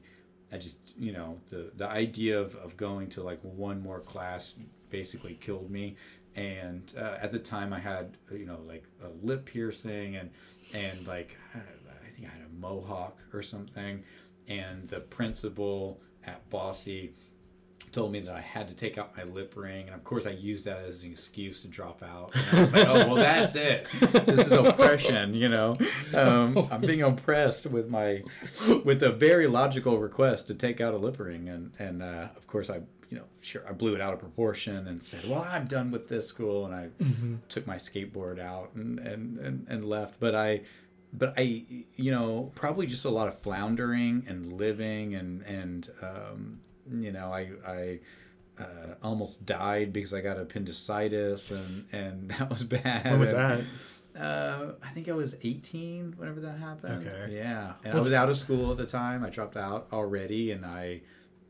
I just you know the the idea of, of going to like one more class basically killed me and uh, at the time I had you know like a lip piercing and and like I think I had a mohawk or something and the principal at Bosse told me that I had to take out my lip ring, and of course I used that as an excuse to drop out. And I was like, "Oh, well, that's it. This is oppression." You know, um, I'm being oppressed with my with a very logical request to take out a lip ring, and and uh, of course I. You know, sure, I blew it out of proportion and said, "Well, I'm done with this school," and I mm-hmm. took my skateboard out and, and, and, and left. But I, but I, you know, probably just a lot of floundering and living and and um, you know, I I uh, almost died because I got appendicitis and and that was bad. What was that? Uh, I think I was 18 whenever that happened. Okay. Yeah, and What's I was out of school at the time. I dropped out already, and I.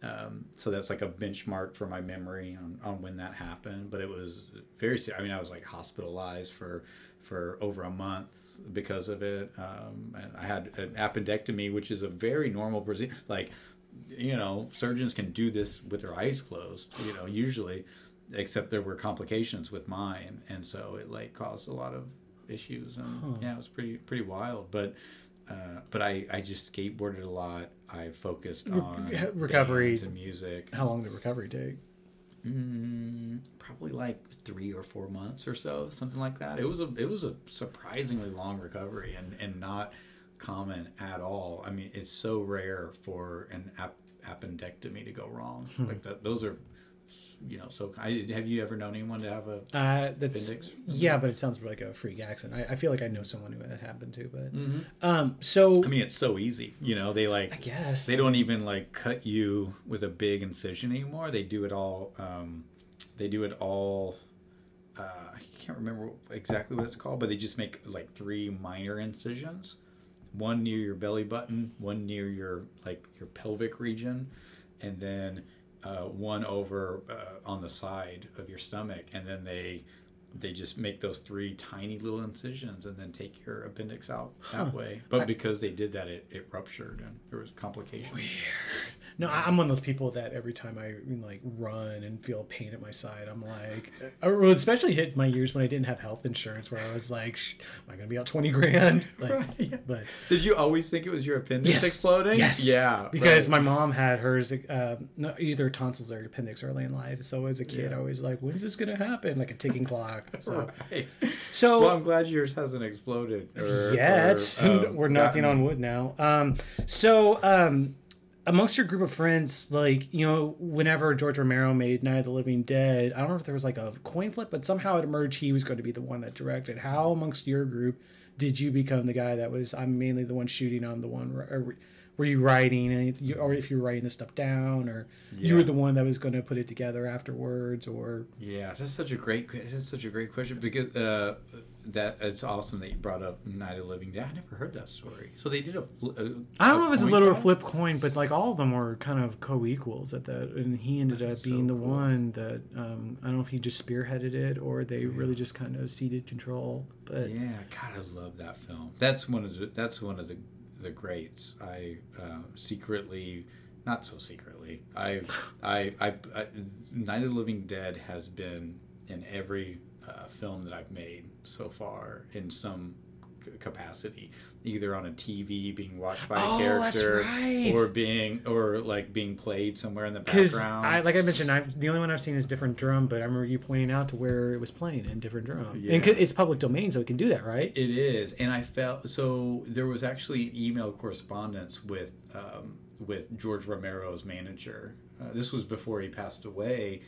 Um, so that's like a benchmark for my memory on, on when that happened. But it was very. I mean, I was like hospitalized for for over a month because of it. Um, and I had an appendectomy, which is a very normal procedure. Like you know, surgeons can do this with their eyes closed, you know, usually, except there were complications with mine. And so it like caused a lot of issues. And huh. yeah, it was pretty, pretty wild. But, uh, but I, I just skateboarded a lot. I focused on Re- recovery and music. How long did recovery take? Mm, probably like three or four months or so, something like that. It was a it was a surprisingly long recovery, and and not common at all. I mean, it's so rare for an ap- appendectomy to go wrong. Hmm. Like that, those are, you know. So, I, have you ever known anyone to have a uh, that's appendix? yeah, but it sounds like a freak accident. I, I feel like I know someone who that happened to, but mm-hmm. um, so I mean, it's so easy. You know, they like I guess they don't even like cut you with a big incision anymore. They do it all. Um, they do it all. Uh, I can't remember exactly what it's called, but they just make like three minor incisions one near your belly button, one near your like your pelvic region, and then uh, one over uh, on the side of your stomach, and then they they just make those three tiny little incisions and then take your appendix out that huh. way. But I, because they did that, it, it ruptured and there was complications. Weird. No, I'm one of those people that every time I like run and feel pain at my side, I'm like, especially hit my years when I didn't have health insurance, where I was like, am I gonna be out twenty grand? Like, right. but did you always think it was your appendix yes. exploding? Yes, yeah, because right. my mom had hers, uh, either tonsils or appendix early in life. So as a kid, yeah. I was like, when's this gonna happen? Like a ticking clock. So, right. so well, I'm glad yours hasn't exploded. Or, yet, or, um, we're knocking on wood now. Um, so um amongst your group of friends, like you know, whenever George Romero made Night of the Living Dead, I don't know if there was like a coin flip, but somehow it emerged he was going to be the one that directed. How amongst your group did you become the guy that was? I'm mainly the one shooting. I'm the one. Or, were you writing, or if you were writing this stuff down, or yeah. you were the one that was going to put it together afterwards, or yeah, that's such a great that's such a great question because uh, that it's awesome that you brought up Night of the Living Dead. I never heard that story. So they did a. a I don't know if it was a little flip coin, but like all of them were kind of co-equals at that, and he ended That's up being so the cool. one that um, I don't know if he just spearheaded it or they yeah. really just kind of ceded control. But yeah, God, I love that film. That's one of the that's one of the the greats. I uh, secretly, not so secretly, I, I, I, I, Night of the Living Dead has been in every uh, film that I've made so far in some capacity either on a TV being watched by oh, a character right. or being or like being played somewhere in the background. I like I mentioned, I've the only one I've seen is different drum, but I remember you pointing out to where it was playing in different drum. Yeah. And it's public domain, so it can do that, right? It is, and I felt so. There was actually an email correspondence with um, with George Romero's manager. Uh, this was before he passed away,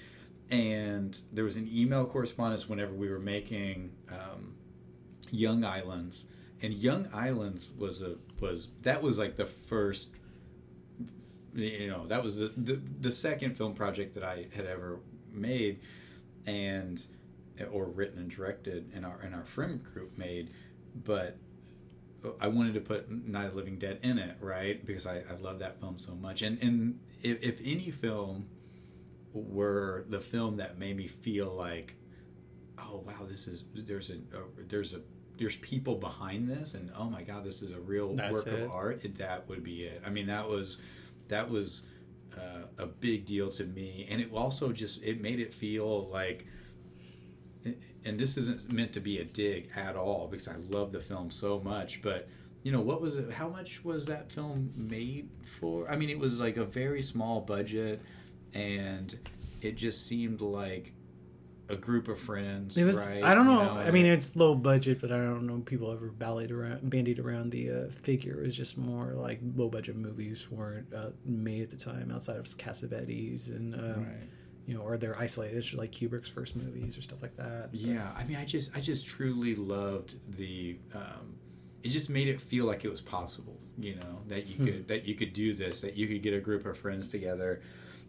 and there was an email correspondence whenever we were making um, Young Islands. And Young Islands was a was that was like the first you know that was the, the, the second film project that I had ever made and or written and directed and our and our friend group made. But I wanted to put Night of Living Dead in it right? Because I, I love that film so much. And and if, if any film were the film that made me feel like oh wow this is there's a, a there's a there's people behind this, and oh my god, this is a real That's work it. of art. It, that would be it. I mean, that was that was uh, a big deal to me, and it also just it made it feel like. And this isn't meant to be a dig at all because I love the film so much, but you know what was it? How much was that film made for? I mean, it was like a very small budget, and it just seemed like a group of friends. It was. right? I don't You know. I mean, it's low budget, but I don't know people ever ballied around, bandied around the uh, figure. It was just more like low budget movies weren't uh, made at the time outside of Cassavetes and um, Right. you know, or they're isolated, like Kubrick's first movies or stuff like that. Yeah, I mean, I just, I just truly loved the. Um, it just made it feel like it was possible, you know, that you Hmm. could that you could do this, that you could get a group of friends together,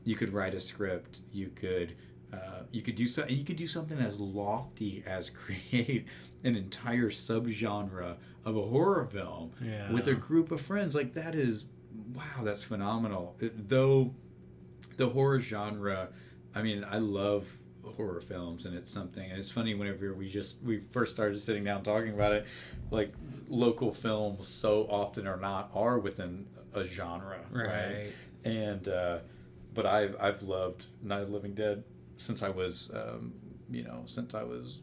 you could write a script, you could. Uh, you could do so. You could do something as lofty as create an entire subgenre of a horror film Yeah. with a group of friends. Like that is, wow, that's phenomenal. It- though, the horror genre, I mean, I love horror films, and it's something. And it's funny whenever we just we first started sitting down talking about it, like local films so often or not are within a genre, right? Right. And uh, but I've I've loved Night of the Living Dead since I was, um, you know, since I was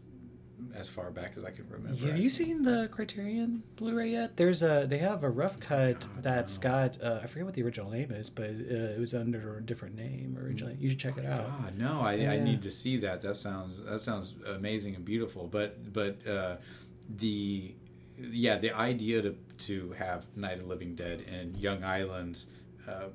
as far back as I can remember. Have you seen the Criterion Blu-ray yet? There's a they have a rough cut God, that's no. got uh, I forget what the original name is, but uh, it was under a different name originally. You should check it out. God, no, I, I need to see that. That sounds that sounds amazing and beautiful. But but uh, the yeah the idea to to have Night of the Living Dead in Young Islands. Uh,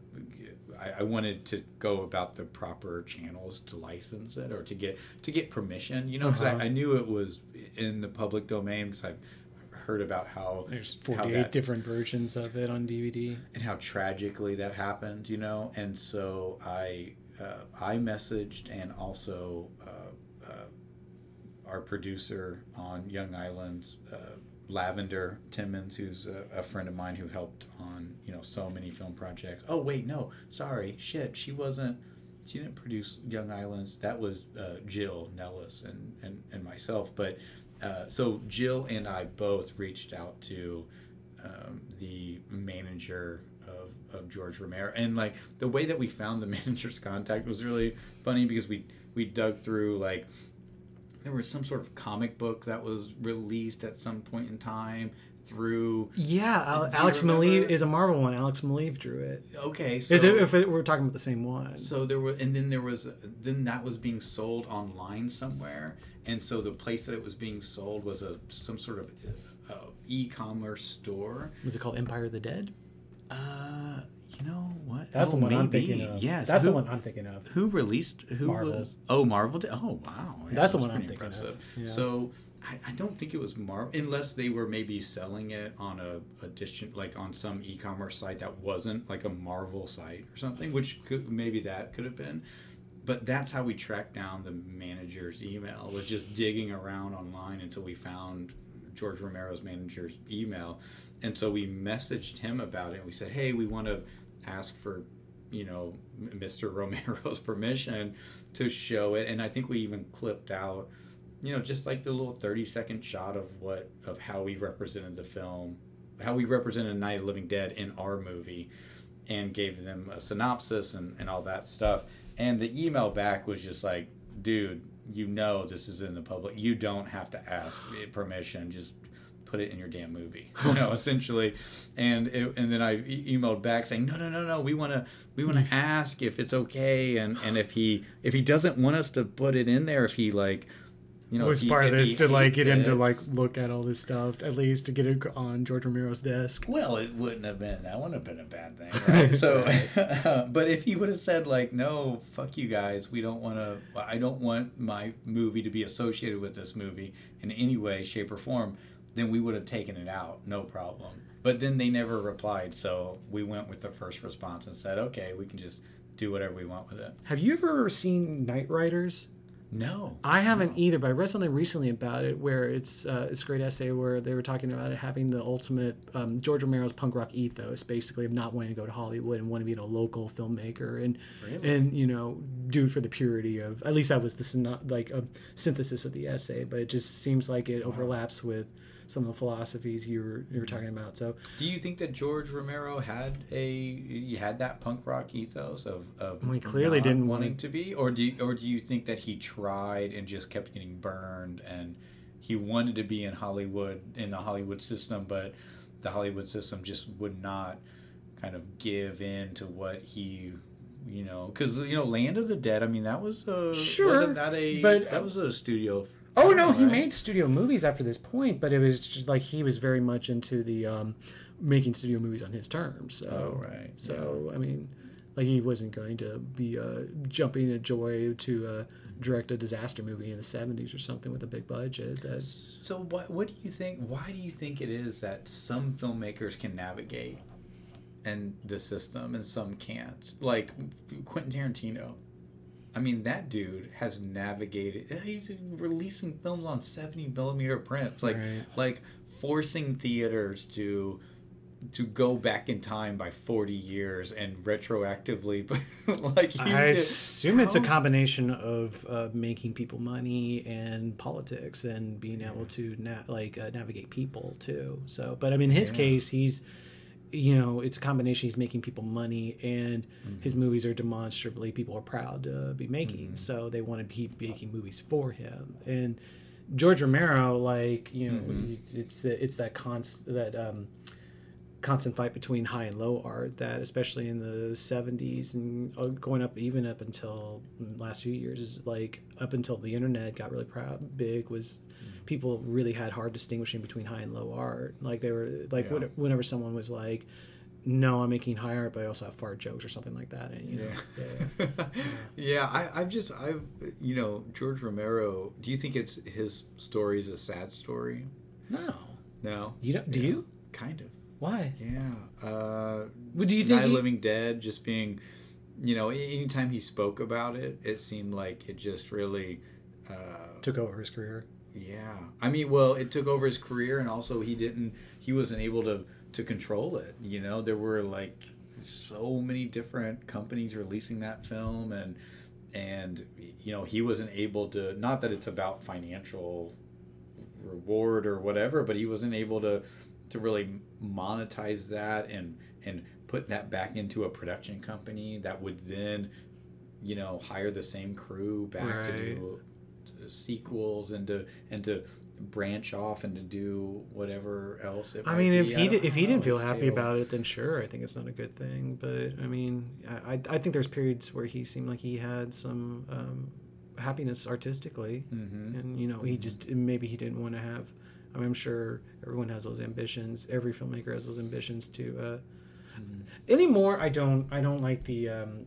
I, I wanted to go about the proper channels to license it or to get to get permission, you know, because Uh-huh. I, I knew it was in the public domain because I've heard about how There's how 48 that- different versions of it on DVD. and how tragically that happened, you know. And so I uh, I messaged and also uh, uh, our producer on Young Islands, uh, Lavender Timmons, who's a, a friend of mine who helped on you know so many film projects. Oh wait, no, sorry, shit, she wasn't. She didn't produce Young Islands. That was uh, Jill Nellis and, and, and myself. But uh, so Jill and I both reached out to um, the manager of, of George Romero. And like the way that we found the manager's contact was really funny because we we dug through like there was some sort of comic book that was released at some point in time through Yeah, Al- Alex Maleev is a Marvel one. Alex Maleev drew it. okay so Is it, if it, we're talking about the same one? so there were and then there was then that was being sold online somewhere and so the place that it was being sold was a some sort of uh, e-commerce store Was it called Empire of the Dead? uh you know what That's Oh, the one I'm thinking of. yes that's who, the one I'm thinking of. who released who Marvel. was oh marvel did oh wow Yeah, That's the one I'm thinking of. Yeah. so I, I don't think it was marvel unless they were maybe selling it on a edition like on some e-commerce site that wasn't like a marvel site or something which could maybe that could have been but that's how we tracked down the manager's email was just digging around online until we found george romero's manager's email and so we messaged him about it and we said hey we want to ask for you know mr romero's permission to show it. And i think we even clipped out you know just like the little 30 second shot of what of how we represented the film how we represented night of living dead in our movie and gave them a synopsis and, and all that stuff. And the email back was just like dude you know this is in the public. You don't have to ask permission. Just put it in your damn movie you know essentially and it, and then i e- emailed back saying no no no no we want to we want to mm. ask if it's okay and and if he if he doesn't want us to put it in there if he like you know was he- part of this to like get him to like look at all this stuff at least to get it on George Romero's desk. Well, it wouldn't have been. That wouldn't have been a bad thing, right? So, but if he would have said like, "No, fuck you guys. We don't want to. I don't want my movie to be associated with this movie in any way, shape, or form," then we would have taken it out, no problem. But then they never replied, so we went with the first response and said, "Okay, we can just do whatever we want with it." Have you ever seen Night Riders? No, I haven't no. either, but I read something recently about it where it's uh, it's a great essay where they were talking about it having the ultimate um, George Romero's punk rock ethos, basically of not wanting to go to Hollywood and wanting to be a local filmmaker and Really? and you know do for the purity of at least that was the like a synthesis of the essay, but it just seems like it overlaps with some of the philosophies you were you were mm-hmm. talking about. So Do you think that George Romero had a you had that punk rock ethos of, of Well, he clearly not didn't wanting want- to be, or do you, or do you think that he tried and just kept getting burned and he wanted to be in Hollywood in the Hollywood system, but the Hollywood system just would not kind of give in to what he you know because you know Land of the Dead. I mean that was a Sure, wasn't that a but- that was a studio. Oh no, he made studio movies after this point, but it was just like he was very much into the um, making studio movies on his terms. So, Oh, right, So I mean, like he wasn't going to be uh, jumping at joy to uh, direct a disaster movie in the '70s or something with a big budget. That's So what what do you think? Why do you think it is that some filmmakers can navigate and the system and some can't? Like Quentin Tarantino. I mean, that dude has navigated. He's releasing films on seventy millimeter prints, like Right. like forcing theaters to to go back in time by 40 years and retroactively but like I assume it's a combination of uh, making people money and politics and being able to na- like uh, navigate people too. So, but I mean, in his Yeah. case, he's you know it's a combination. He's making people money, and Mm-hmm. his movies are demonstrably people are proud to be making. So they want to keep making movies for him. And George Romero, like you know, Mm-hmm. it's it's, it's that const that. Um, constant fight between high and low art that especially in the 70s and uh, going up even up until the last few years is like up until the internet got really proud big was people really had hard distinguishing between high and low art like they were like Yeah. when- whenever someone was like no i'm making high art but i also have fart jokes or something like that and you know yeah. yeah, I, I've just, I've, you know, George Romero. Do you think it's his story is a sad story? no No, you don't do you kind of. Why Yeah. Uh, Well, do you think Night he- Living Dead just being, you know, anytime he spoke about it, it seemed like it just really. Uh, took over his career yeah, I mean, well, it took over his career, and also he didn't, he wasn't able to to control it. You know, there were like so many different companies releasing that film, and and you know he wasn't able to. Not that it's about financial reward or whatever, but he wasn't able to to really monetize that and and put that back into a production company that would then you know hire the same crew back to Right. do sequels and to and to branch off and to do whatever else it I might mean, be. if he did, if he didn't feel happy still- about it, then sure, I think it's not a good thing. But I mean, I I think there's periods where he seemed like he had some um, happiness artistically, Mhm. and you know, he just maybe he didn't want to have. I mean, I'm sure everyone has those ambitions. Every filmmaker has those ambitions to. Uh, Mm-hmm. Anymore, I don't. I don't like the. Um,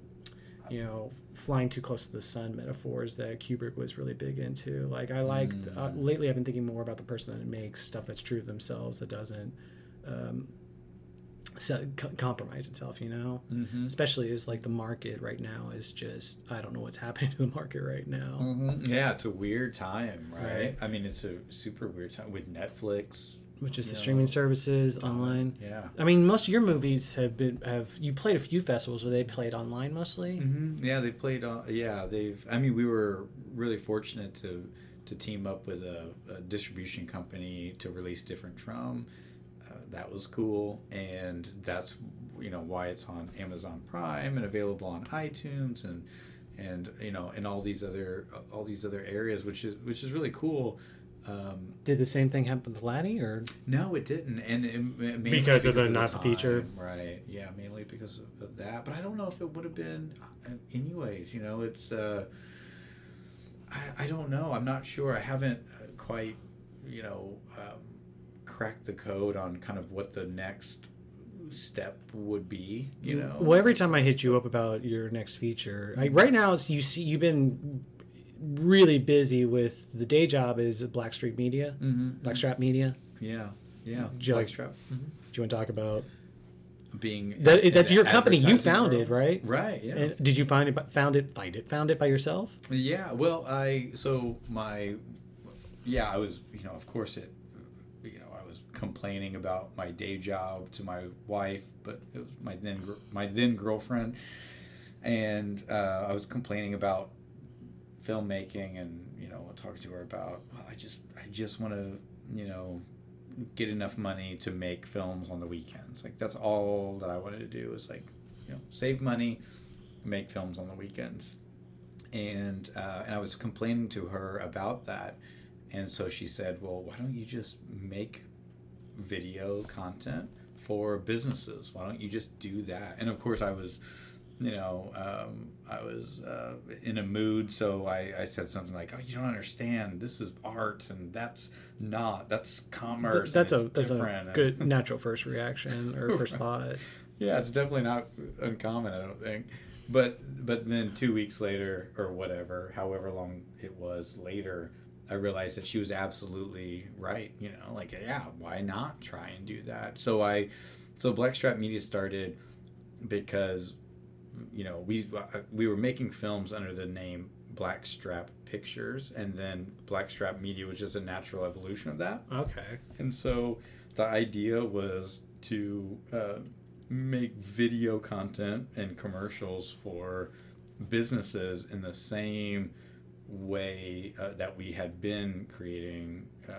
you know, flying too close to the sun metaphors that Kubrick was really big into. Like, I like uh, Mm. lately. I've been thinking more about the person that makes stuff that's true to themselves that doesn't um, so, co- compromise itself. You know, Mhm. especially as like the market right now is just I don't know what's happening to the market right now. Mhm. Yeah, it's a weird time, right? Right. I mean, it's a super weird time with Netflix. Which is the know, streaming services online. Yeah. I mean, most of your movies have been have you played a few festivals where they played online mostly. hmm Yeah, they played. on. yeah, they've. I mean, we were really fortunate to to team up with a, a distribution company to release Different Drum. That was cool, and that's you know why it's on Amazon Prime and available on iTunes and and you know in all these other all these other areas, which is which is really cool. Um, Did the same thing happen with Lottie or no, it didn't, and it, it- mainly Because of the the not the feature? right? Yeah, mainly because of, of that. But I don't know if it would have been, uh, anyways. You know, it's. Uh, I I don't know. I'm not sure. I haven't uh, quite, you know, um, cracked the code on kind of what the next step would be. You know. Well, every time I hit you up about your next feature, I, right now it's you see you've been really busy with the day job is Blackstreet Media, Mhm. Blackstrap Media. Yeah. Yeah. Do you Blackstrap. Do you want to talk about Being that? That's your company. You founded, world. right? Right. Yeah. And did you find it? Found it? Find it? Found it by yourself? Yeah, well, I so my yeah, I was you know of course it complaining about my day job to my wife, but it was my then my then girlfriend, and uh, I was complaining about filmmaking and you know talking to her about I just I just want to you know get enough money to make films on the weekends. Like that's all that I wanted to do was like, you know, save money, make films on the weekends. And uh, and I was complaining to her about that, and so she said, "Well, why don't you just make video content for businesses? Why don't you just do that?" And of course, I was you know, um, I was uh, in a mood, so I, I said something like, "Oh, you don't understand. This is art, and that's not. That's commerce. Th- that's a that's a different." good natural first reaction or first thought. yeah, it's definitely not uncommon. I don't think. But but then two weeks later, or whatever, however long it was later, I realized that she was absolutely right. You know, like yeah, why not try and do that? So I, so Blackstrap Media started because you know we we were making films under the name Blackstrap Pictures, and then Blackstrap Media was just a natural evolution of that. Okay. And so the idea was to uh, make video content and commercials for businesses in the same way uh, that we had been creating uh,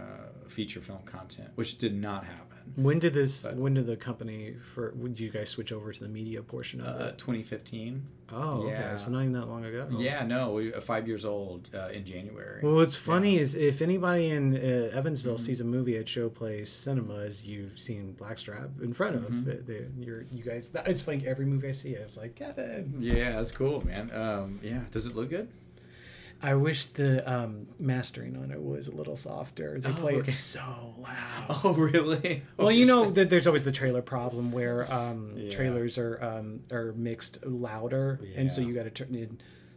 feature film content, which did not happen. When did this? But- when did the company for? Would you guys switch over to the media portion of Uh, it? 2015. Oh, yeah. okay. So not even that long ago. Yeah, no, we, uh, five years old uh, in January. Well, what's funny Yeah. is if anybody in uh, Evansville Mhm. sees a movie at Showplace Cinemas, you've seen Blackstrap in front of Mhm. it. The, you're, you guys. That, it's funny. Every movie I see, I was like Kevin. Yeah, that's cool, man. Um, yeah, does it look good? I wish the um, mastering on it was a little softer. They Oh, play okay. it so loud. Oh, really? Well, you know that there's always the trailer problem where um, Yeah. trailers are um, are mixed louder, and so you got to turn it.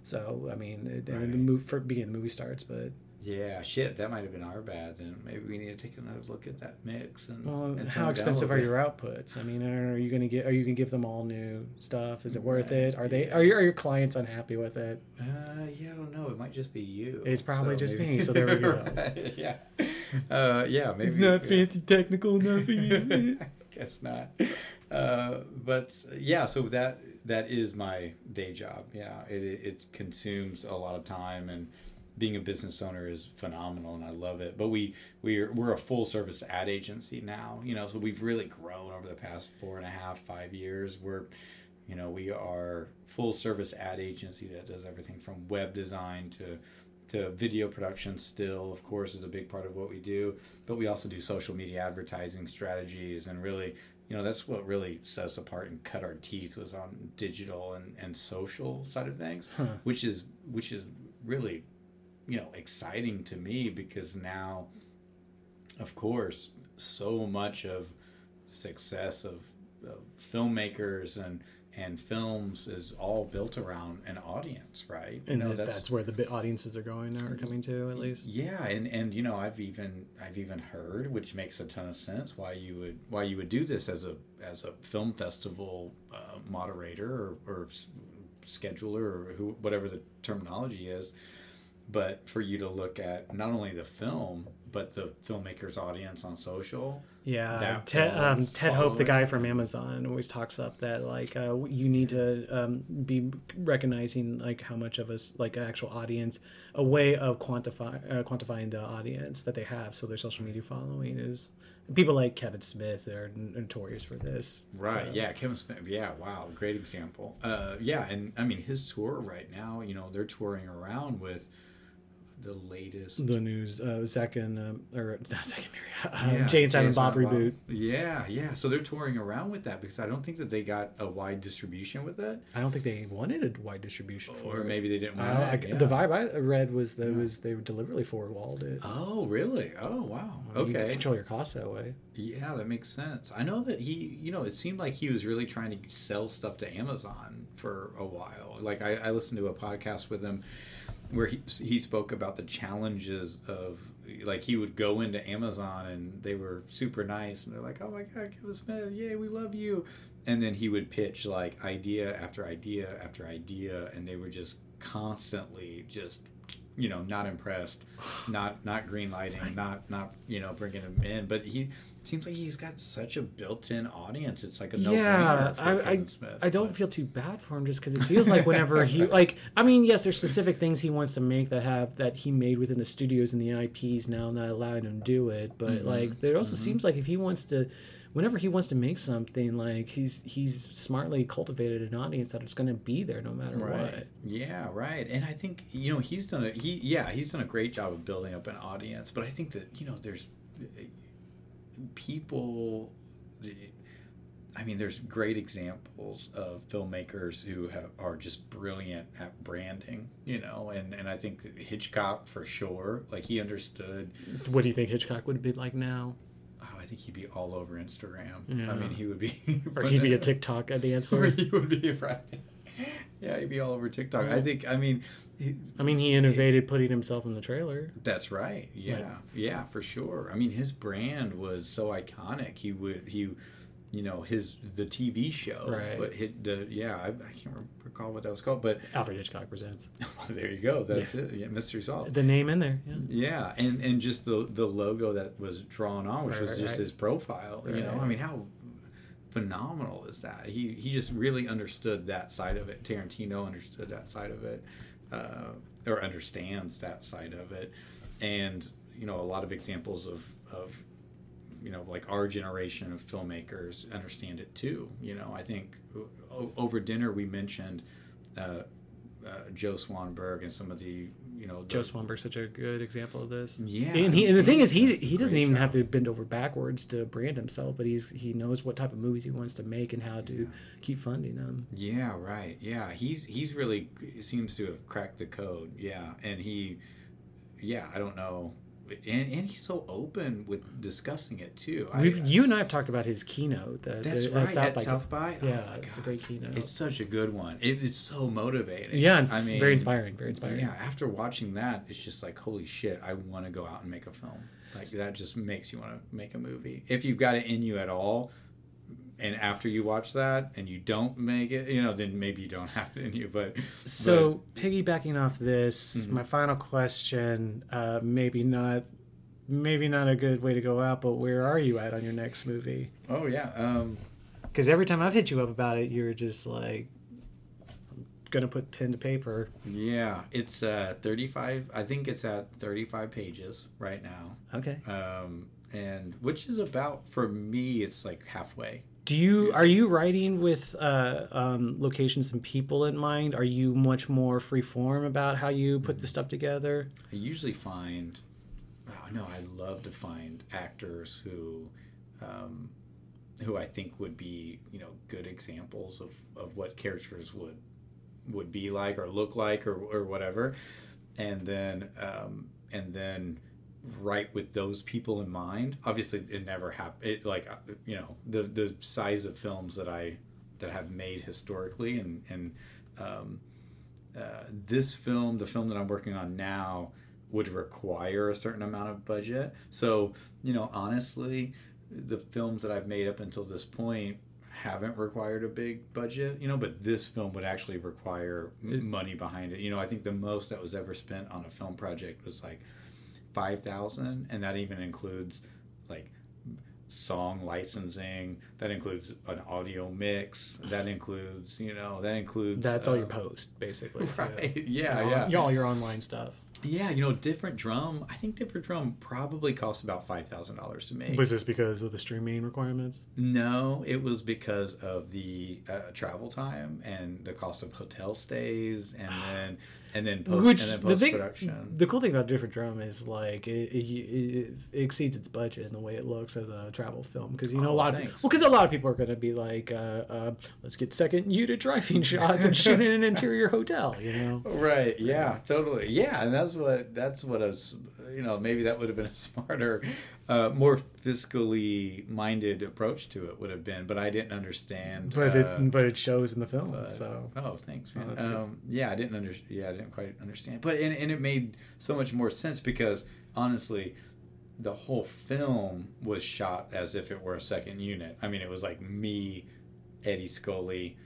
So I mean, it, and Right. the move for beginning the movie starts, but Yeah, shit, that might have been our bad. Then maybe we need to take another look at that mix. And, well, and how it down a expensive are your outputs? I mean, are you gonna get? Are you gonna give them all new stuff? Is it worth Right, it? Are they? yeah. Are your are your clients unhappy with it? Uh, yeah, I don't know. It might just be you. It's probably just maybe- me, so there we go. Right, yeah. Uh, yeah, maybe. Not yeah. fancy technical enough you. guess not. Uh, but yeah, so that that is my day job. Yeah, it it consumes a lot of time, and being a business owner is phenomenal, and I love it. But we we're we're a full service ad agency now. You know, so we've really grown over the past four and a half five years. We're you know we are full service ad agency that does everything from web design to to video production still of course is a big part of what we do but we also do social media advertising strategies and really you know that's what really set us apart and cut our teeth was on digital and, and social side of things Huh. which is which is really you know exciting to me because now of course so much of success of, of filmmakers and and films is all built around an audience right and You know, that- that's, where the audiences are going now or coming to at least. yeah, and and you know, I've even I've even heard, which makes a ton of sense, why you would why you would do this as a as a film festival uh, moderator or, or scheduler or who whatever the terminology is, but for you to look at not only the film but the filmmaker's audience on social. Yeah, Ted, um, Ted Hope, the guy from Amazon, always talks up that like uh, you need to um, be recognizing like how much of us like actual audience, a way of quantify uh, quantifying the audience that they have. So their social media following is people like Kevin Smith are notorious for this. Right. So- Yeah. Kevin Smith. Yeah. Wow. Great example. Uh, yeah. And I mean, his tour right now, you know, they're touring around with the latest. The news, uh, Zach and um, or not Zach and Mary, um, Yeah, Jay Bob Silent reboot. Yeah. Yeah. So they're touring around with that because I don't think that they got a wide distribution with it. I don't think they wanted a wide distribution for Or it. maybe they didn't want Uh, I- yeah. The vibe I read was that Yeah. was they were deliberately four walled it. Oh, really? Oh, wow. You Okay. control your costs that way. Yeah, that makes sense. I know that he, you know, it seemed like he was really trying to sell stuff to Amazon for a while. Like I, I listened to a podcast with him where he he spoke about the challenges of like he would go into Amazon and they were super nice and they're like, oh my god, Kevin Smith, yay, we love you, and then he would pitch like idea after idea after idea, and they were just constantly just you know not impressed not not green lighting not not you know bringing him in. But he seems like he's got such a built-in audience. It's like a yeah, no-brainer for I, I, Smith. I don't but- feel too bad for him just because it feels like whenever he like I mean yes there's specific things he wants to make that have that he made within the studios and the IPs now not allowing him to do it but Mm-hmm. like there also seems like if he wants to whenever he wants to make something like he's he's smartly cultivated an audience that is going to be there no matter right what yeah right and i think you know he's done a he yeah he's done a great job of building up an audience but i think that you know there's people i mean there's great examples of filmmakers who have, are just brilliant at branding you know and and i think hitchcock for sure like he understood what do you think Hitchcock would be like now? Oh, i think he'd be all over instagram. Yeah. i mean he would be or he'd be a TikTok or dancer he would be right. Yeah he'd be all over tiktok. I think i mean he, I mean he innovated putting himself in the trailer That's right. Yeah, Right. yeah, for sure. I mean, his brand was so iconic. He would he, you know, his the TV show. Right. But hit the yeah, I, I can't recall what that was called, but Alfred Hitchcock presents there you go. That's it. Yeah, mystery solved. the name in there yeah Yeah, and and just the the logo that was drawn on, which Right, was right, just right. his profile. You know, I mean, how phenomenal is that? He he just really understood that side of it. Tarantino understood that side of it, uh, or understands that side of it, and you know, a lot of examples of of you know, like our generation of filmmakers understand it too. You know, I think o- over dinner we mentioned. Uh, uh, Joe Swanberg and some of the, you know, the, Joe Swanberg's such a good example of this. Yeah, and, he, and the thing is, he he doesn't even have to bend over backwards to brand himself, but he's he knows what type of movies he wants to make and how to keep funding them. Yeah, right. Yeah, he's he's really seems to have cracked the code. Yeah, and he, yeah, I don't know, and, and he's so open with discussing it too. I- you and I have talked about his keynote. The, that's the, uh, right South at by South by. Oh Yeah, it's a great keynote. It's such a good one. It, it's so motivating. yeah, it's I mean, very inspiring. Very inspiring. Yeah, after watching that, it's just like holy shit! I want to go out and make a film. Like that just makes you want to make a movie. If you've got it in you at all, and after you watch that and you don't make it, you know, then maybe you don't have it in you. But So piggybacking off this, Mhm. my final question, uh, maybe not, maybe not a good way to go out, but where are you at on your next movie? oh yeah, um, Because every time I've hit you up about it, you're just like, I'm gonna put pen to paper. yeah, it's uh, thirty-five. I think it's at thirty-five pages right now, Okay. um, and which is about for me, it's like halfway. Do you are you writing with uh, um, locations and people in mind? Are you much more free form about how you put the stuff together? I usually find, oh no, I love to find actors who, um, who I think would be, you know, good examples of, of what characters would would be like or look like or, or whatever, and then um, and then write with those people in mind. Obviously, it never happened. It like uh, you know the the size of films that I that have made historically and and um, uh, this film, the film that I'm working on now, would require a certain amount of budget. So, you know, honestly, the films that I've made up until this point haven't required a big budget, you know, but this film would actually require It- money behind it. You know, I think the most that was ever spent on a film project was like 5,000 and that even includes like song licensing that includes an audio mix that includes you know that includes That's all your uh, post, basically. too. right yeah All- yeah all your online stuff. yeah, you know, different drum. I think different drum probably costs about five thousand dollars to make. Was this because of the streaming requirements? no, it was because of the uh, travel time and the cost of hotel stays, and then and then post Which and then the post thing, production. the cool thing about different drum is like it, it, it, it exceeds its budget in the way it looks as a travel film because you know Oh, a lot of thanks. well because a lot of people are going to be like uh, uh, let's get second unit driving shots and shoot in an interior hotel you know Right. Yeah. Totally. Yeah, and that's what that's what I was. You know, maybe that would have been a smarter, uh, more fiscally minded approach to it would have been, but I didn't understand. but uh, it but it shows in the film But- so oh, thanks, Oh, man. good. um, yeah, I didn't under, yeah, I didn't quite understand, but and, and it made so much more sense because honestly, the whole film was shot as if it were a second unit. I mean, it was like me, Eddie Scully,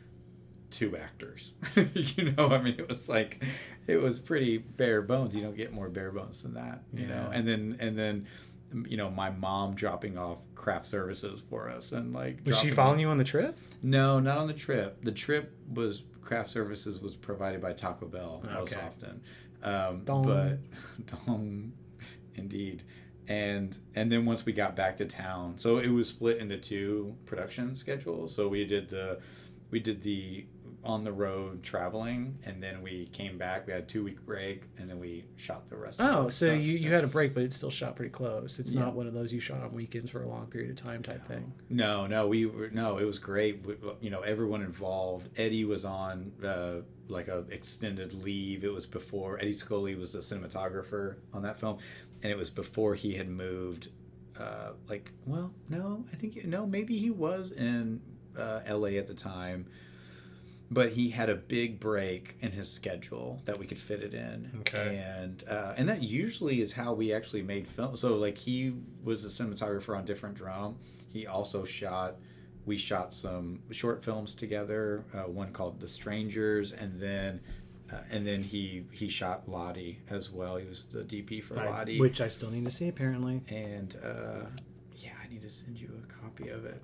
two actors. you know, I mean, it was like it was pretty bare bones. You don't get more bare bones than that. You know, and then and then you know my mom dropping off craft services for us and like Was she following off- you on the trip? no not on the trip the trip was craft services was provided by taco bell most often um, Dong. but dong indeed and and then once we got back to town so it was split into two production schedules so we did the we did the on the road traveling and then we came back we had a two week break and then we shot the rest of Oh, the so stuff. you, you had a break, but it still shot pretty close. It's Yeah. not one of those you shot on weekends for a long period of time type thing. No, no, we were no. It was great. We, you know, everyone involved. Eddie was on uh, like a extended leave. It was before Eddie Scully was the cinematographer on that film, and it was before he had moved. Uh, like, well, no, I think no, maybe he was in uh, L.A. at the time, but he had a big break in his schedule that we could fit it in. Okay. And uh, and that usually is how we actually made film. So like he was the cinematographer on Different Drum. He also shot. We shot some short films together. Uh, one called The Strangers, and then. Uh, and then he he shot Lottie as well. He was the DP for I- Lottie. which I still need to see apparently. and uh, I need to send you a copy of it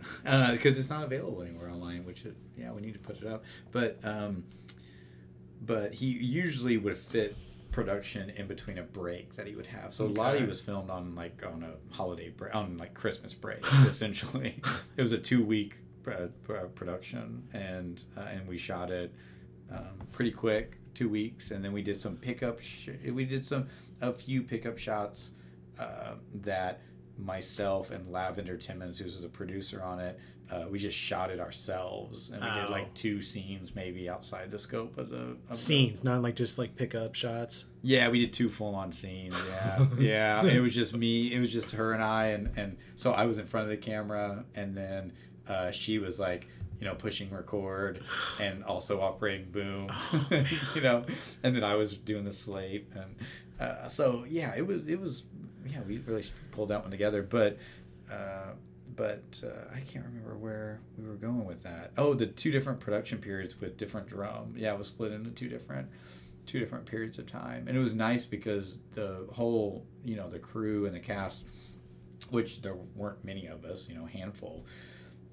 because it's not available anywhere online. Which it, yeah, we need to put it up. But um, but he usually would fit production in between a break that he would have. So Okay. Lottie was filmed on like on a holiday break, on like Christmas break essentially. it was a two week uh, uh, production, and uh, and we shot it um, pretty quick, two weeks, and then we did some pickup. Sh- we did some a few pickup shots uh, that myself and Lavender Timmons, who was a producer on it, uh, we just shot it ourselves, and we did Oh. like two scenes maybe outside the scope of the of the- Scenes, not like just like pickup shots. yeah, we did two full on scenes. Yeah, yeah. It was just me. It was just her and I, and and so I was in front of the camera, and then uh, she was like, you know, pushing record and also operating boom, you know, and then I was doing the slate, and uh, so yeah, it was it was yeah, we really pulled that one together, but. Uh, but uh, I can't remember where we were going with that. Oh, the two different production periods with different drum. Yeah, it was split into two different two different periods of time and it was nice because the whole you know the crew and the cast which there weren't many of us you know handful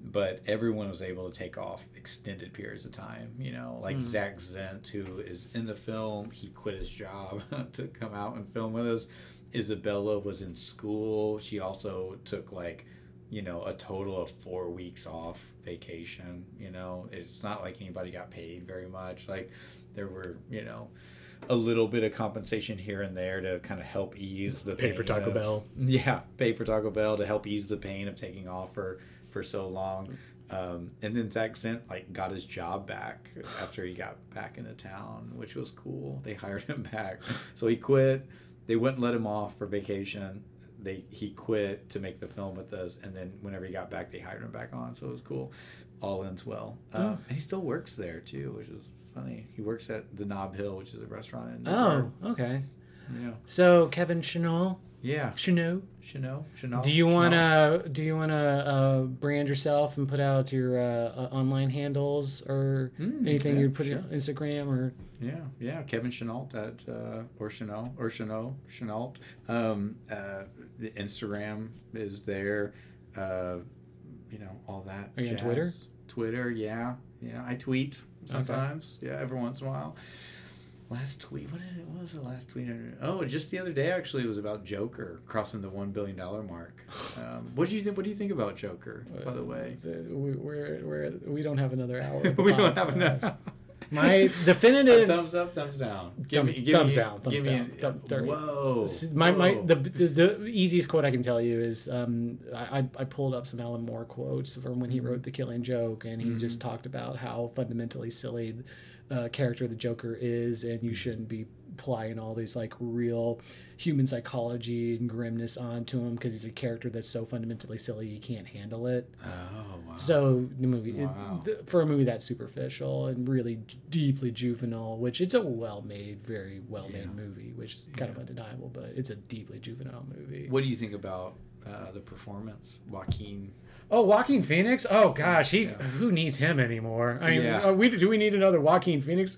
but everyone was able to take off extended periods of time you know like Mm. zach zent who is in the film he quit his job to come out and film with us isabella was in school she also took like you know a total of four weeks off vacation you know it's not like anybody got paid very much like there were you know a little bit of compensation here and there to kind of help ease the Paid for Taco of- Bell. yeah pay for taco bell to help ease the pain of taking off for for so long um, and then Zach Zent like got his job back after he got back into town, which was cool. They hired him back, so he quit. They wouldn't let him off for vacation. They he quit to make the film with us, and then whenever he got back, they hired him back on. So it was cool. All ends well, um, Oh. and he still works there too, which is funny. He works at the Knob Hill, which is a restaurant in. Oh, okay. Yeah, So Kevin Chanel, yeah. Chanel. Chanel, Chanel. Do you want to do you want to uh, brand yourself and put out your uh, uh, online handles or Mm, anything yeah, you'd put sure. on Instagram or Yeah, yeah, Kevin Chenault at uh, or Chanel or Chanel Chenault. Um, uh, the Instagram is there. Uh, you know all that. Are you on. Twitter? Twitter, yeah, yeah. I tweet sometimes. Yeah, every once in a while. Last tweet. What, did what was the last tweet? Oh, just the other day actually. It was about Joker crossing the one billion dollar mark. Um, what do you think? What do you think about Joker? By the way, The- we, we're, we're, we don't have another hour. we don't have enough. My definitive thumbs up, thumbs down. Give thumbs- thumbs down, thumbs give down. Me, Thumb- whoa. My, my the, the the easiest quote I can tell you is um, I, I- pulled up some Alan Moore quotes from when he Mm-hmm. wrote The Killing Joke, and he just talked about how fundamentally silly uh, character the Joker is, and you shouldn't be applying all these like real human psychology and grimness onto him because he's a character that's so fundamentally silly you can't handle it. Oh wow. So the movie, it- th- for a movie that's superficial and really deeply juvenile, which it's a well-made, very well-made Yeah. movie, which is kind of undeniable, but it's a deeply juvenile movie. what do you think about uh, the performance, Joaquin. Oh, Joaquin Phoenix. Oh gosh, he Yeah. who needs him anymore? I mean, Yeah. we do we need another Joaquin Phoenix?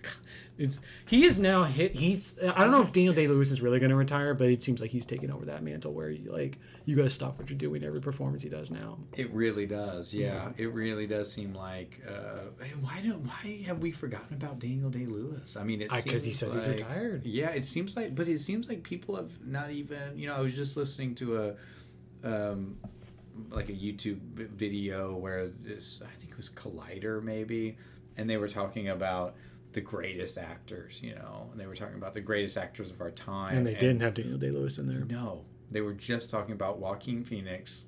It's he is now hit. He's I don't know if Daniel Day Lewis is really going to retire, but it seems like he's taking over that mantle where you like you got to stop what you're doing every performance he does now. It really does, yeah. It really does seem like. Uh, why do Why have we forgotten about Daniel Day Lewis? I mean, it because he says he's retired. Yeah, it seems like, but it seems like people have not even. You know, I was just listening to a, um, like a YouTube video where this, I think it was Collider maybe, and they were talking about the greatest actors. You know, and they were talking about the greatest actors of our time, And they didn't have Daniel Day Lewis in there. No, they were just talking about Joaquin Phoenix.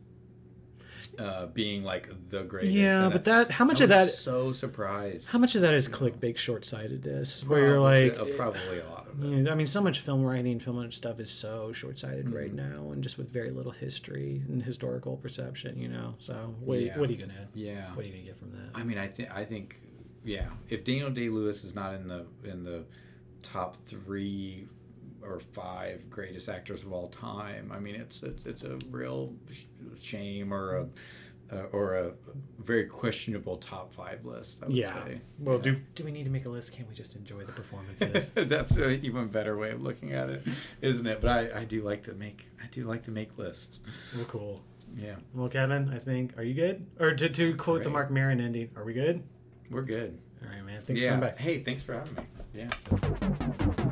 Uh, being like the greatest. Yeah, but that how much I of that So surprised. how much of that is clickbait short sightedness? Where you're like, Probably- uh, probably a lot of it. I mean, so much film writing, film and stuff is so short-sighted right Mm-hmm. now, and just with very little history and historical perception, you know. So what, Yeah. what are you gonna Yeah. what are you gonna get from that? I mean, I think I think, yeah. If Daniel Day Lewis is not in the in the top three or five greatest actors of all time, I mean, it's it's, it's a real shame or a uh, or a very questionable top five list. I would yeah. say. Well, Yeah. do do we need to make a list? Can't we just enjoy the performances? That's an even better way of looking at it, isn't it? But I, I do like to make I do like to make lists. We're cool. Yeah, Well, Kevin, I think are you good? Or to, to quote the Mark Maron ending, are we good? we're good. All right, man. Thanks yeah. for coming back. Hey, thanks for having me. Yeah.